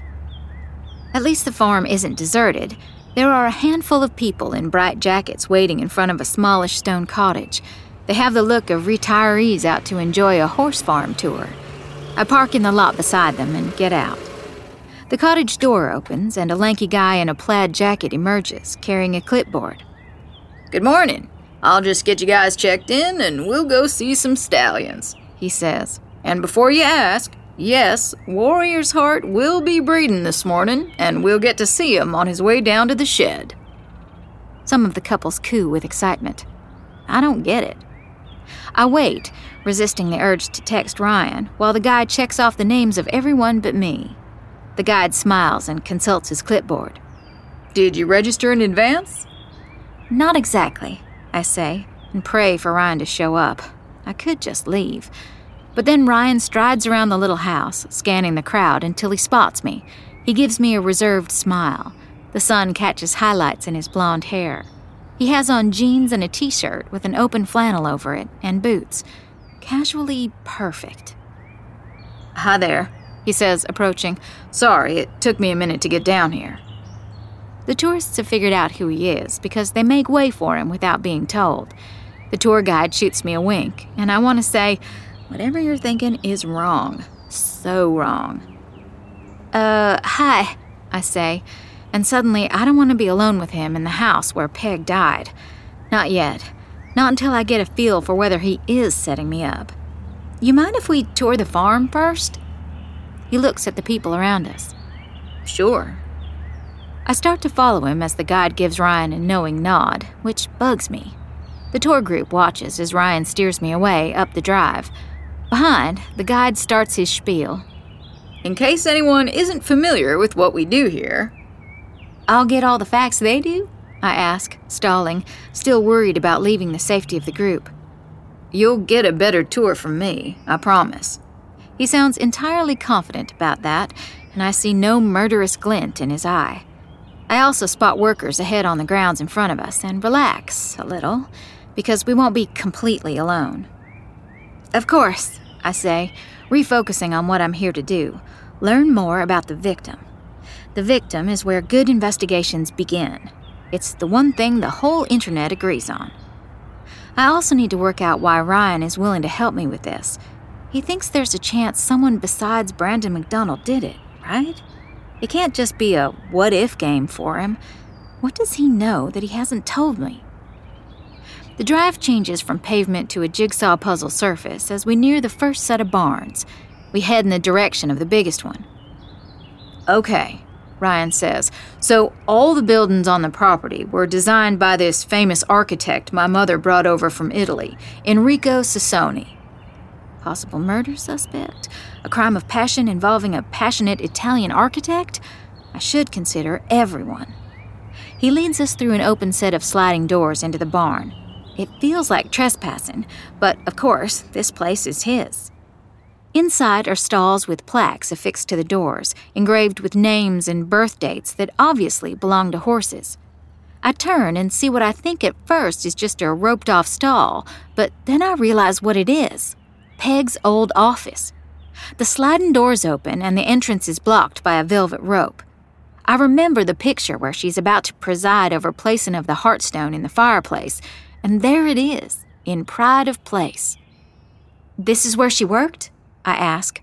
At least the farm isn't deserted. There are a handful of people in bright jackets waiting in front of a smallish stone cottage. They have the look of retirees out to enjoy a horse farm tour. I park in the lot beside them and get out. The cottage door opens, and a lanky guy in a plaid jacket emerges, carrying a clipboard. Good morning. I'll just get you guys checked in and we'll go see some stallions, he says. And before you ask, yes, Warrior's Heart will be breeding this morning, and we'll get to see him on his way down to the shed. Some of the couples coo with excitement. I don't get it. I wait, resisting the urge to text Ryan, while the guide checks off the names of everyone but me. The guide smiles and consults his clipboard. Did you register in advance? Not exactly, I say, and pray for Ryan to show up. I could just leave. But then Ryan strides around the little house, scanning the crowd until he spots me. He gives me a reserved smile. The sun catches highlights in his blonde hair. He has on jeans and a t shirt with an open flannel over it and boots. Casually perfect. Hi there, he says, approaching. Sorry, it took me a minute to get down here. The tourists have figured out who he is because they make way for him without being told. The tour guide shoots me a wink, and I want to say, whatever you're thinking is wrong. So wrong. Uh, hi, I say, and suddenly I don't want to be alone with him in the house where Peg died. Not yet. Not until I get a feel for whether he is setting me up. You mind if we tour the farm first? He looks at the people around us. Sure. I start to follow him as the guide gives Ryan a knowing nod, which bugs me. The tour group watches as Ryan steers me away up the drive. Behind, the guide starts his spiel. In case anyone isn't familiar with what we do here, I'll get all the facts they do? I ask, stalling, still worried about leaving the safety of the group. You'll get a better tour from me, I promise. He sounds entirely confident about that, and I see no murderous glint in his eye. I also spot workers ahead on the grounds in front of us and relax a little, because we won't be completely alone. Of course, I say, refocusing on what I'm here to do learn more about the victim. The victim is where good investigations begin. It's the one thing the whole internet agrees on. I also need to work out why Ryan is willing to help me with this he thinks there's a chance someone besides Brandon McDonald did it, right? It can't just be a what if game for him. What does he know that he hasn't told me? The drive changes from pavement to a jigsaw puzzle surface as we near the first set of barns. We head in the direction of the biggest one. Okay, Ryan says. So, all the buildings on the property were designed by this famous architect my mother brought over from Italy, Enrico Sassoni. Possible murder suspect? A crime of passion involving a passionate Italian architect? I should consider everyone. He leads us through an open set of sliding doors into the barn. It feels like trespassing, but of course, this place is his. Inside are stalls with plaques affixed to the doors, engraved with names and birth dates that obviously belong to horses. I turn and see what I think at first is just a roped off stall, but then I realize what it is. Peg's old office. The sliding doors open and the entrance is blocked by a velvet rope. I remember the picture where she's about to preside over placing of the hearthstone in the fireplace, and there it is, in pride of place. This is where she worked? I ask.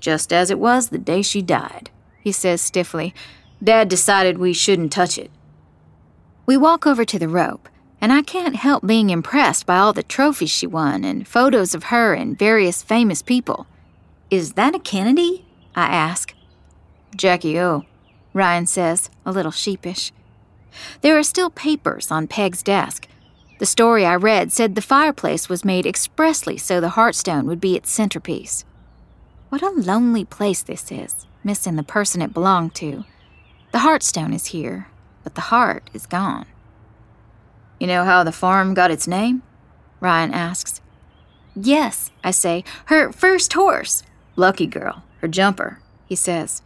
Just as it was the day she died, he says stiffly. Dad decided we shouldn't touch it. We walk over to the rope and I can't help being impressed by all the trophies she won and photos of her and various famous people. Is that a Kennedy? I ask. Jackie O, Ryan says, a little sheepish. There are still papers on Peg's desk. The story I read said the fireplace was made expressly so the Hearthstone would be its centerpiece. What a lonely place this is, missing the person it belonged to. The Hearthstone is here, but the heart is gone. You know how the farm got its name? Ryan asks. Yes, I say. Her first horse. Lucky Girl, her jumper, he says.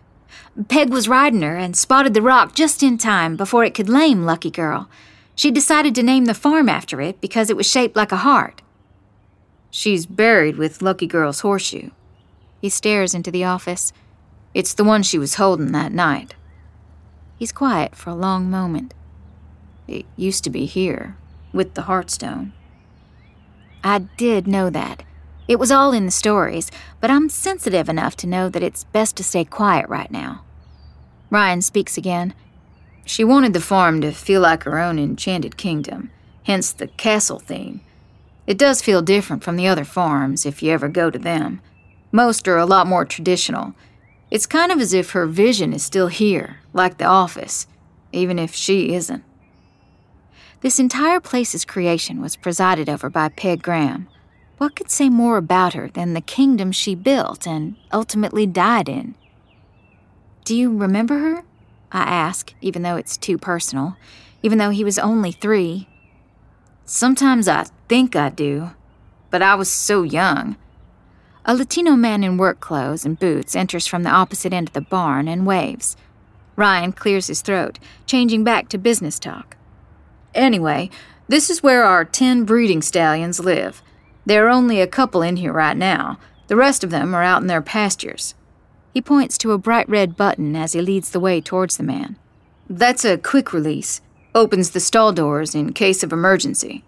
Peg was riding her and spotted the rock just in time before it could lame Lucky Girl. She decided to name the farm after it because it was shaped like a heart. She's buried with Lucky Girl's horseshoe. He stares into the office. It's the one she was holding that night. He's quiet for a long moment. It used to be here, with the Heartstone. I did know that. It was all in the stories, but I'm sensitive enough to know that it's best to stay quiet right now. Ryan speaks again. She wanted the farm to feel like her own enchanted kingdom, hence the castle theme. It does feel different from the other farms if you ever go to them. Most are a lot more traditional. It's kind of as if her vision is still here, like the office, even if she isn't. This entire place's creation was presided over by Peg Graham. What could say more about her than the kingdom she built and ultimately died in? Do you remember her? I ask, even though it's too personal, even though he was only three. Sometimes I think I do, but I was so young. A Latino man in work clothes and boots enters from the opposite end of the barn and waves. Ryan clears his throat, changing back to business talk. Anyway, this is where our 10 breeding stallions live. There are only a couple in here right now. The rest of them are out in their pastures. He points to a bright red button as he leads the way towards the man. That's a quick release. Opens the stall doors in case of emergency.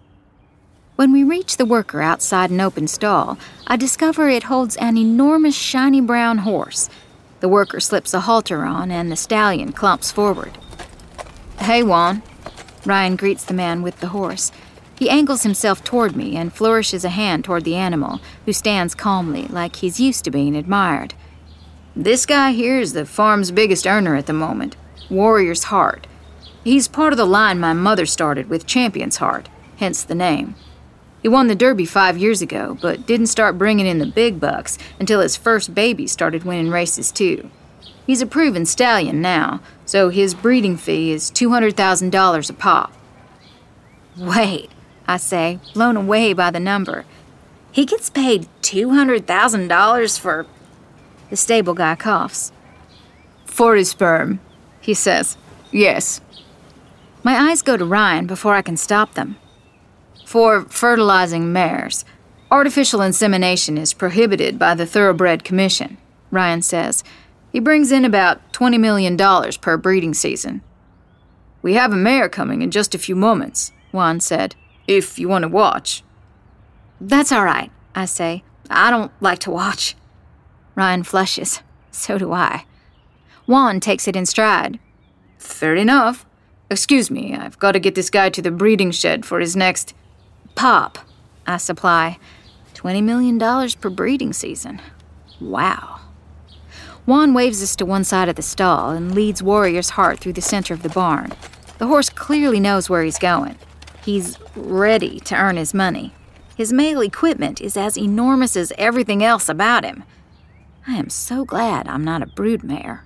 When we reach the worker outside an open stall, I discover it holds an enormous shiny brown horse. The worker slips a halter on and the stallion clumps forward. Hey, Juan. Ryan greets the man with the horse. He angles himself toward me and flourishes a hand toward the animal, who stands calmly, like he's used to being admired. This guy here is the farm's biggest earner at the moment Warrior's Heart. He's part of the line my mother started with Champion's Heart, hence the name. He won the Derby five years ago, but didn't start bringing in the big bucks until his first baby started winning races too. He's a proven stallion now, so his breeding fee is $200,000 a pop. Wait, I say, blown away by the number. He gets paid $200,000 for. The stable guy coughs. For his sperm, he says. Yes. My eyes go to Ryan before I can stop them for fertilizing mares. Artificial insemination is prohibited by the Thoroughbred Commission, Ryan says. He brings in about $20 million per breeding season. We have a mare coming in just a few moments, Juan said, if you want to watch. That's all right, I say. I don't like to watch. Ryan flushes. So do I. Juan takes it in stride. Fair enough. Excuse me, I've got to get this guy to the breeding shed for his next. Pop, I supply. $20 million per breeding season. Wow. Juan waves us to one side of the stall and leads Warrior's Heart through the center of the barn. The horse clearly knows where he's going. He's ready to earn his money. His male equipment is as enormous as everything else about him. I am so glad I'm not a broodmare.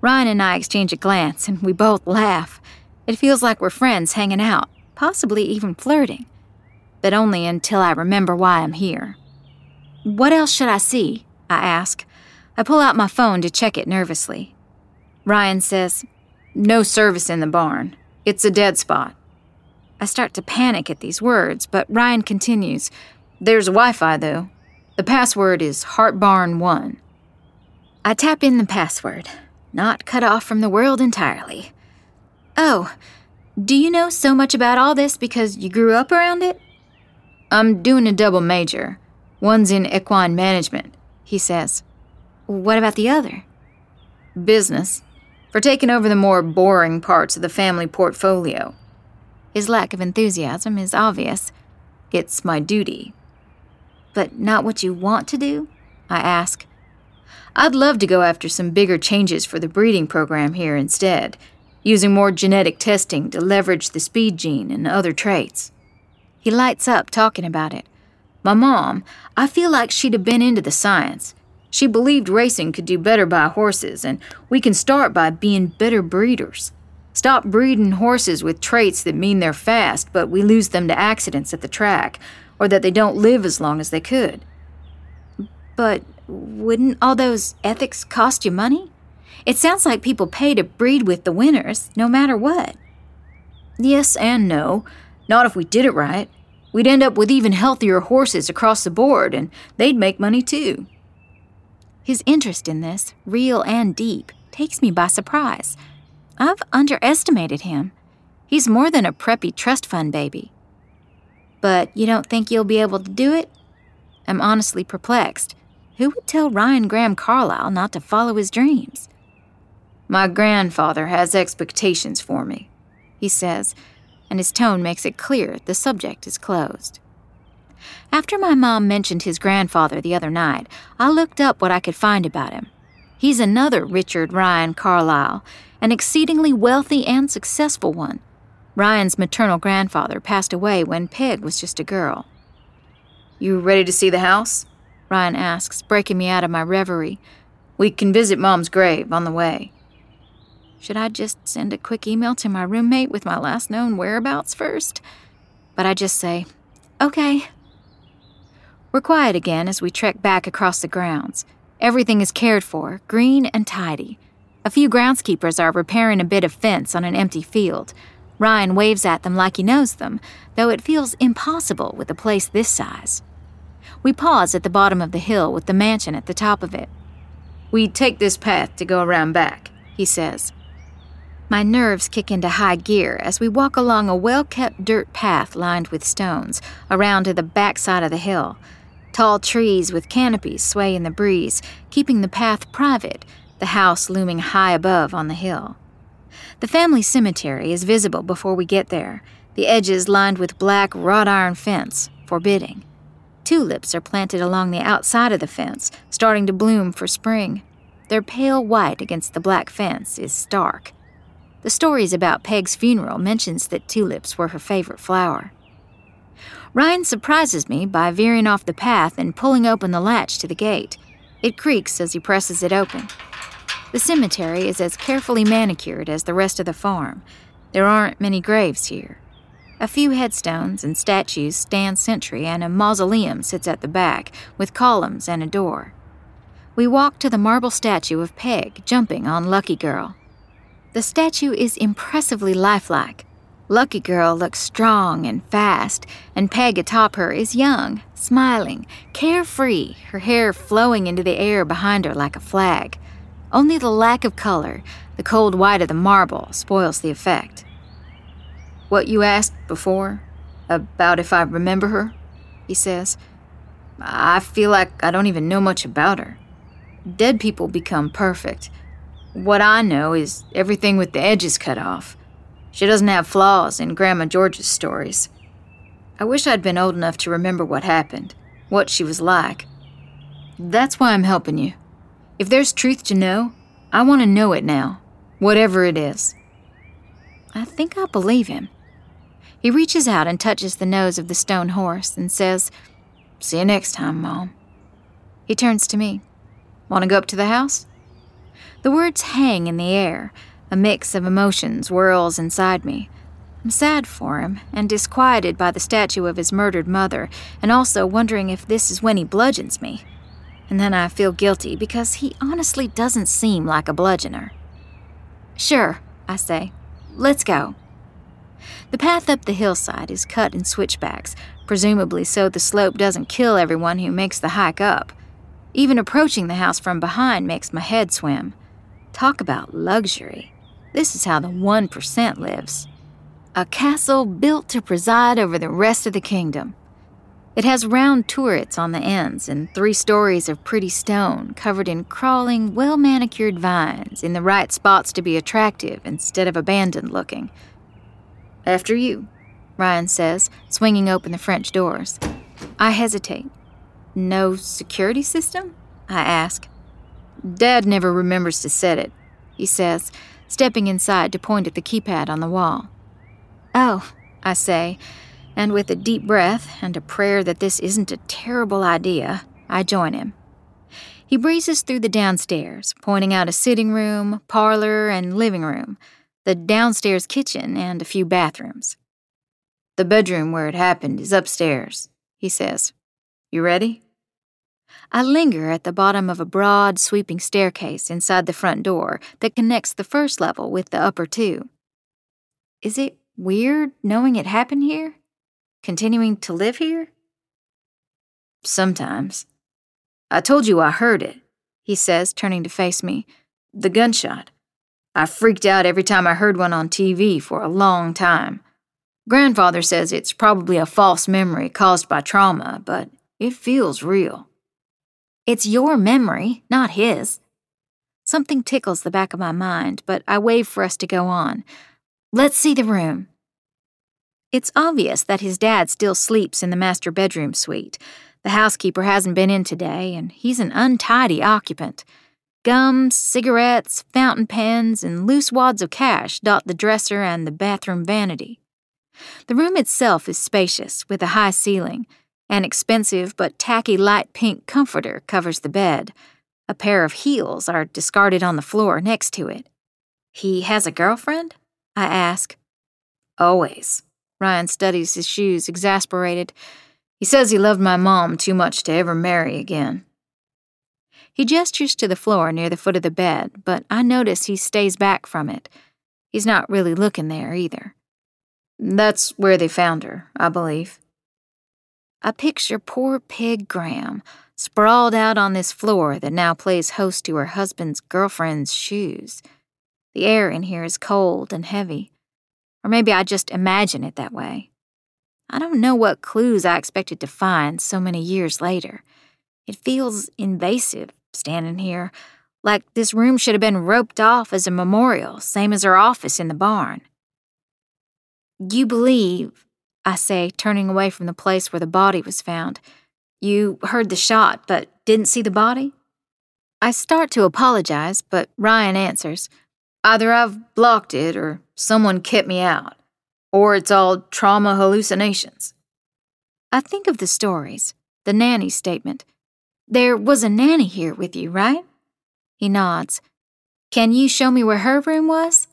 Ryan and I exchange a glance, and we both laugh. It feels like we're friends hanging out, possibly even flirting but only until I remember why I'm here. What else should I see? I ask. I pull out my phone to check it nervously. Ryan says, No service in the barn. It's a dead spot. I start to panic at these words, but Ryan continues, There's Wi Fi, though. The password is HeartBarn1. I tap in the password, not cut off from the world entirely. Oh, do you know so much about all this because you grew up around it? I'm doing a double major. One's in equine management, he says. What about the other? Business. For taking over the more boring parts of the family portfolio. His lack of enthusiasm is obvious. It's my duty. But not what you want to do? I ask. I'd love to go after some bigger changes for the breeding program here instead, using more genetic testing to leverage the speed gene and other traits. He lights up talking about it. My mom, I feel like she'd have been into the science. She believed racing could do better by horses, and we can start by being better breeders. Stop breeding horses with traits that mean they're fast, but we lose them to accidents at the track, or that they don't live as long as they could. But wouldn't all those ethics cost you money? It sounds like people pay to breed with the winners, no matter what. Yes and no. Not if we did it right. We'd end up with even healthier horses across the board, and they'd make money too. His interest in this, real and deep, takes me by surprise. I've underestimated him. He's more than a preppy trust fund baby. But you don't think you'll be able to do it? I'm honestly perplexed. Who would tell Ryan Graham Carlyle not to follow his dreams? My grandfather has expectations for me, he says, and his tone makes it clear the subject is closed. After my mom mentioned his grandfather the other night, I looked up what I could find about him. He's another Richard Ryan Carlyle, an exceedingly wealthy and successful one. Ryan's maternal grandfather passed away when Peg was just a girl. You ready to see the house? Ryan asks, breaking me out of my reverie. We can visit Mom's grave on the way. Should I just send a quick email to my roommate with my last known whereabouts first? But I just say, okay. We're quiet again as we trek back across the grounds. Everything is cared for, green and tidy. A few groundskeepers are repairing a bit of fence on an empty field. Ryan waves at them like he knows them, though it feels impossible with a place this size. We pause at the bottom of the hill with the mansion at the top of it. We take this path to go around back, he says. My nerves kick into high gear as we walk along a well kept dirt path lined with stones, around to the back side of the hill. Tall trees with canopies sway in the breeze, keeping the path private, the house looming high above on the hill. The family cemetery is visible before we get there, the edges lined with black wrought iron fence, forbidding. Tulips are planted along the outside of the fence, starting to bloom for spring. Their pale white against the black fence is stark. The stories about Peg's funeral mentions that tulips were her favorite flower. Ryan surprises me by veering off the path and pulling open the latch to the gate. It creaks as he presses it open. The cemetery is as carefully manicured as the rest of the farm. There aren't many graves here. A few headstones and statues stand sentry, and a mausoleum sits at the back, with columns and a door. We walk to the marble statue of Peg jumping on Lucky Girl. The statue is impressively lifelike. Lucky Girl looks strong and fast, and Peg atop her is young, smiling, carefree, her hair flowing into the air behind her like a flag. Only the lack of color, the cold white of the marble, spoils the effect. What you asked before? About if I remember her? He says. I feel like I don't even know much about her. Dead people become perfect what I know is everything with the edges cut off. She doesn't have flaws in Grandma George's stories. I wish I'd been old enough to remember what happened, what she was like. That's why I'm helping you. If there's truth to know, I want to know it now, whatever it is. I think I believe him. He reaches out and touches the nose of the stone horse and says, See you next time, Mom. He turns to me. Want to go up to the house? The words hang in the air. A mix of emotions whirls inside me. I'm sad for him, and disquieted by the statue of his murdered mother, and also wondering if this is when he bludgeons me. And then I feel guilty because he honestly doesn't seem like a bludgeoner. Sure, I say. Let's go. The path up the hillside is cut in switchbacks, presumably so the slope doesn't kill everyone who makes the hike up. Even approaching the house from behind makes my head swim. Talk about luxury. This is how the 1% lives. A castle built to preside over the rest of the kingdom. It has round turrets on the ends and three stories of pretty stone covered in crawling, well manicured vines in the right spots to be attractive instead of abandoned looking. After you, Ryan says, swinging open the French doors. I hesitate. No security system? I ask. Dad never remembers to set it, he says, stepping inside to point at the keypad on the wall. Oh, I say, and with a deep breath and a prayer that this isn't a terrible idea, I join him. He breezes through the downstairs, pointing out a sitting room, parlor, and living room, the downstairs kitchen, and a few bathrooms. The bedroom where it happened is upstairs, he says. You ready? I linger at the bottom of a broad, sweeping staircase inside the front door that connects the first level with the upper two. Is it weird knowing it happened here? Continuing to live here? Sometimes. I told you I heard it, he says, turning to face me. The gunshot. I freaked out every time I heard one on TV for a long time. Grandfather says it's probably a false memory caused by trauma, but it feels real. It's your memory, not his. Something tickles the back of my mind, but I wave for us to go on. Let's see the room. It's obvious that his dad still sleeps in the master bedroom suite. The housekeeper hasn't been in today, and he's an untidy occupant. Gums, cigarettes, fountain pens, and loose wads of cash dot the dresser and the bathroom vanity. The room itself is spacious, with a high ceiling. An expensive but tacky light pink comforter covers the bed. A pair of heels are discarded on the floor next to it. He has a girlfriend? I ask. Always. Ryan studies his shoes, exasperated. He says he loved my mom too much to ever marry again. He gestures to the floor near the foot of the bed, but I notice he stays back from it. He's not really looking there either. That's where they found her, I believe. I picture poor Peg Graham sprawled out on this floor that now plays host to her husband's girlfriend's shoes. The air in here is cold and heavy. Or maybe I just imagine it that way. I don't know what clues I expected to find so many years later. It feels invasive, standing here, like this room should have been roped off as a memorial, same as her office in the barn. You believe, I say, turning away from the place where the body was found. You heard the shot, but didn't see the body? I start to apologize, but Ryan answers Either I've blocked it or someone kept me out, or it's all trauma hallucinations. I think of the stories, the nanny statement. There was a nanny here with you, right? He nods. Can you show me where her room was?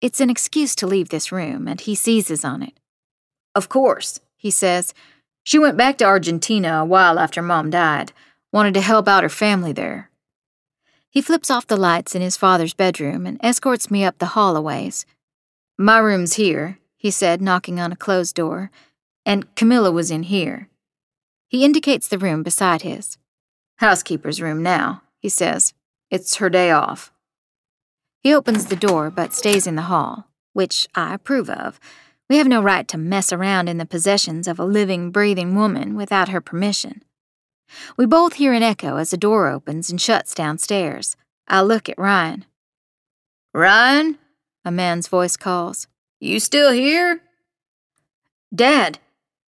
It's an excuse to leave this room, and he seizes on it. Of course, he says. She went back to Argentina a while after Mom died, wanted to help out her family there. He flips off the lights in his father's bedroom and escorts me up the hall a ways. My room's here, he said, knocking on a closed door, and Camilla was in here. He indicates the room beside his. Housekeeper's room now, he says. It's her day off. He opens the door but stays in the hall, which I approve of. We have no right to mess around in the possessions of a living, breathing woman without her permission. We both hear an echo as the door opens and shuts downstairs. I look at Ryan. Ryan? A man's voice calls. You still here? Dad,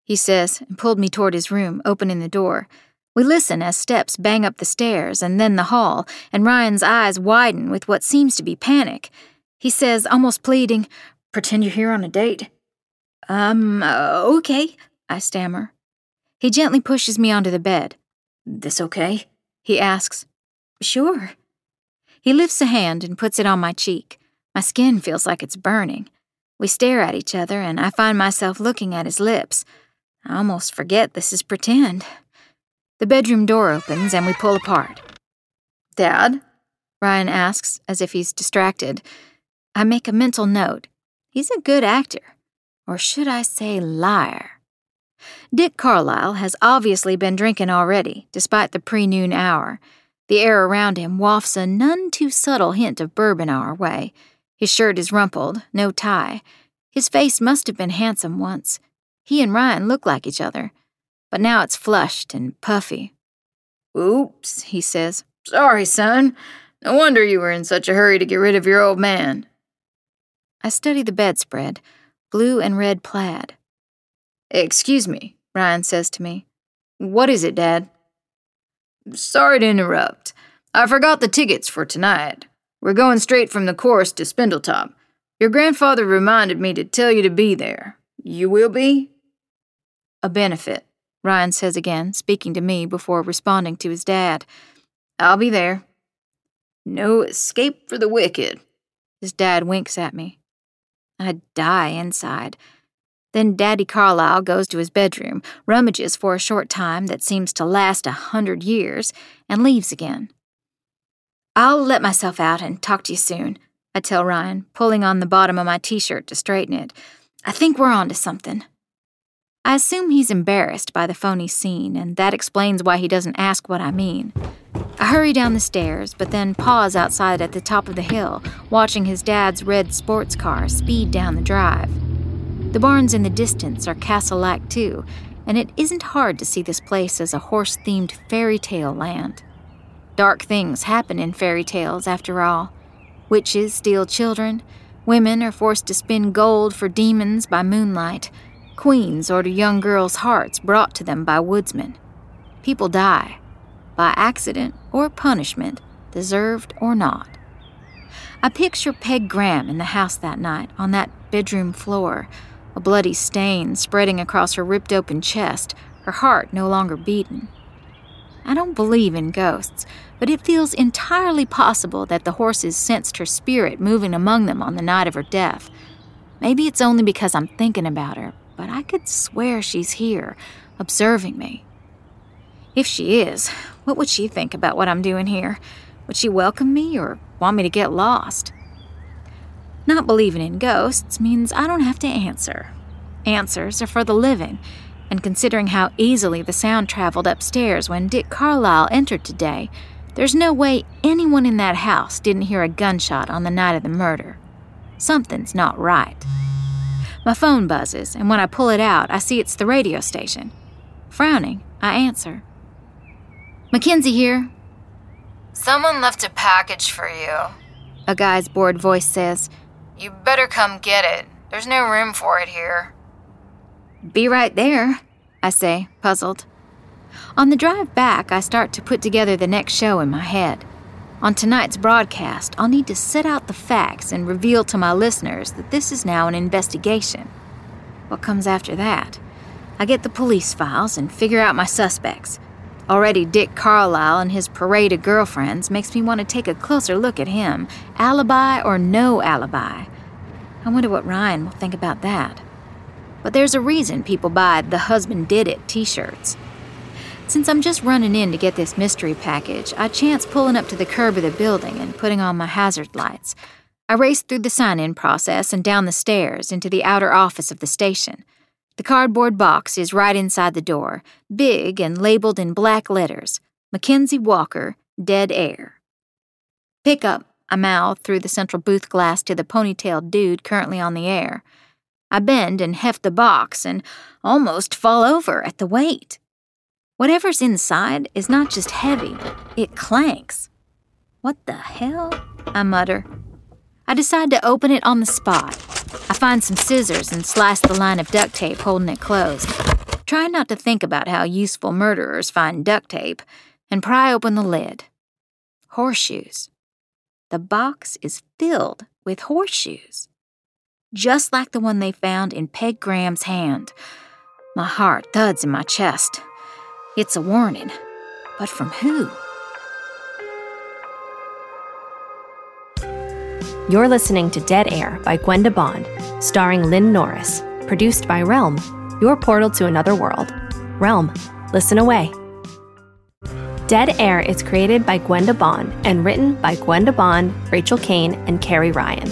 he says, and pulled me toward his room, opening the door. We listen as steps bang up the stairs and then the hall, and Ryan's eyes widen with what seems to be panic. He says, almost pleading, Pretend you're here on a date. Um, okay, I stammer. He gently pushes me onto the bed. This okay? He asks. Sure. He lifts a hand and puts it on my cheek. My skin feels like it's burning. We stare at each other, and I find myself looking at his lips. I almost forget this is pretend. The bedroom door opens and we pull apart. Dad? Ryan asks, as if he's distracted. I make a mental note. He's a good actor. Or should I say liar? Dick Carlyle has obviously been drinking already, despite the pre noon hour. The air around him wafts a none too subtle hint of bourbon our way. His shirt is rumpled, no tie. His face must have been handsome once. He and Ryan look like each other, but now it's flushed and puffy. Oops, he says. Sorry, son. No wonder you were in such a hurry to get rid of your old man. I study the bedspread, blue and red plaid. Excuse me, Ryan says to me. What is it, Dad? Sorry to interrupt. I forgot the tickets for tonight. We're going straight from the course to Spindletop. Your grandfather reminded me to tell you to be there. You will be? A benefit, Ryan says again, speaking to me before responding to his dad. I'll be there. No escape for the wicked. His dad winks at me. I die inside. Then Daddy Carlyle goes to his bedroom, rummages for a short time that seems to last a hundred years, and leaves again. I'll let myself out and talk to you soon, I tell Ryan, pulling on the bottom of my t shirt to straighten it. I think we're on to something. I assume he's embarrassed by the phony scene, and that explains why he doesn't ask what I mean. I hurry down the stairs, but then pause outside at the top of the hill, watching his dad's red sports car speed down the drive. The barns in the distance are castle like too, and it isn't hard to see this place as a horse themed fairy tale land. Dark things happen in fairy tales, after all. Witches steal children, women are forced to spin gold for demons by moonlight, queens order young girls' hearts brought to them by woodsmen. People die, by accident or punishment, deserved or not. I picture Peg Graham in the house that night, on that bedroom floor, a bloody stain spreading across her ripped open chest, her heart no longer beating. I don't believe in ghosts, but it feels entirely possible that the horses sensed her spirit moving among them on the night of her death. Maybe it's only because I'm thinking about her, but I could swear she's here, observing me. If she is, what would she think about what I'm doing here? Would she welcome me or want me to get lost? Not believing in ghosts means I don't have to answer. Answers are for the living, and considering how easily the sound traveled upstairs when Dick Carlyle entered today, there's no way anyone in that house didn't hear a gunshot on the night of the murder. Something's not right. My phone buzzes, and when I pull it out, I see it's the radio station. Frowning, I answer. Mackenzie here. Someone left a package for you. A guy's bored voice says, You better come get it. There's no room for it here. Be right there, I say, puzzled. On the drive back, I start to put together the next show in my head. On tonight's broadcast, I'll need to set out the facts and reveal to my listeners that this is now an investigation. What comes after that? I get the police files and figure out my suspects. Already, Dick Carlyle and his parade of girlfriends makes me want to take a closer look at him, alibi or no alibi. I wonder what Ryan will think about that. But there's a reason people buy the husband did it t shirts. Since I'm just running in to get this mystery package, I chance pulling up to the curb of the building and putting on my hazard lights. I race through the sign in process and down the stairs into the outer office of the station. The cardboard box is right inside the door, big and labeled in black letters Mackenzie Walker, Dead Air. Pick up, I mouth through the central booth glass to the ponytailed dude currently on the air. I bend and heft the box and almost fall over at the weight. Whatever's inside is not just heavy, it clanks. What the hell? I mutter. I decide to open it on the spot. I find some scissors and slice the line of duct tape holding it closed. Try not to think about how useful murderers find duct tape and pry open the lid. Horseshoes. The box is filled with horseshoes. Just like the one they found in Peg Graham's hand. My heart thuds in my chest. It's a warning. But from who? You're listening to Dead Air by Gwenda Bond, starring Lynn Norris, produced by Realm, your portal to another world. Realm, listen away. Dead Air is created by Gwenda Bond and written by Gwenda Bond, Rachel Kane, and Carrie Ryan.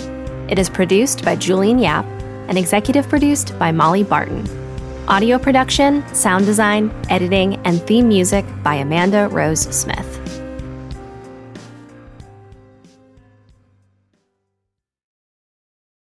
It is produced by Julian Yap and executive produced by Molly Barton. Audio production, sound design, editing, and theme music by Amanda Rose Smith.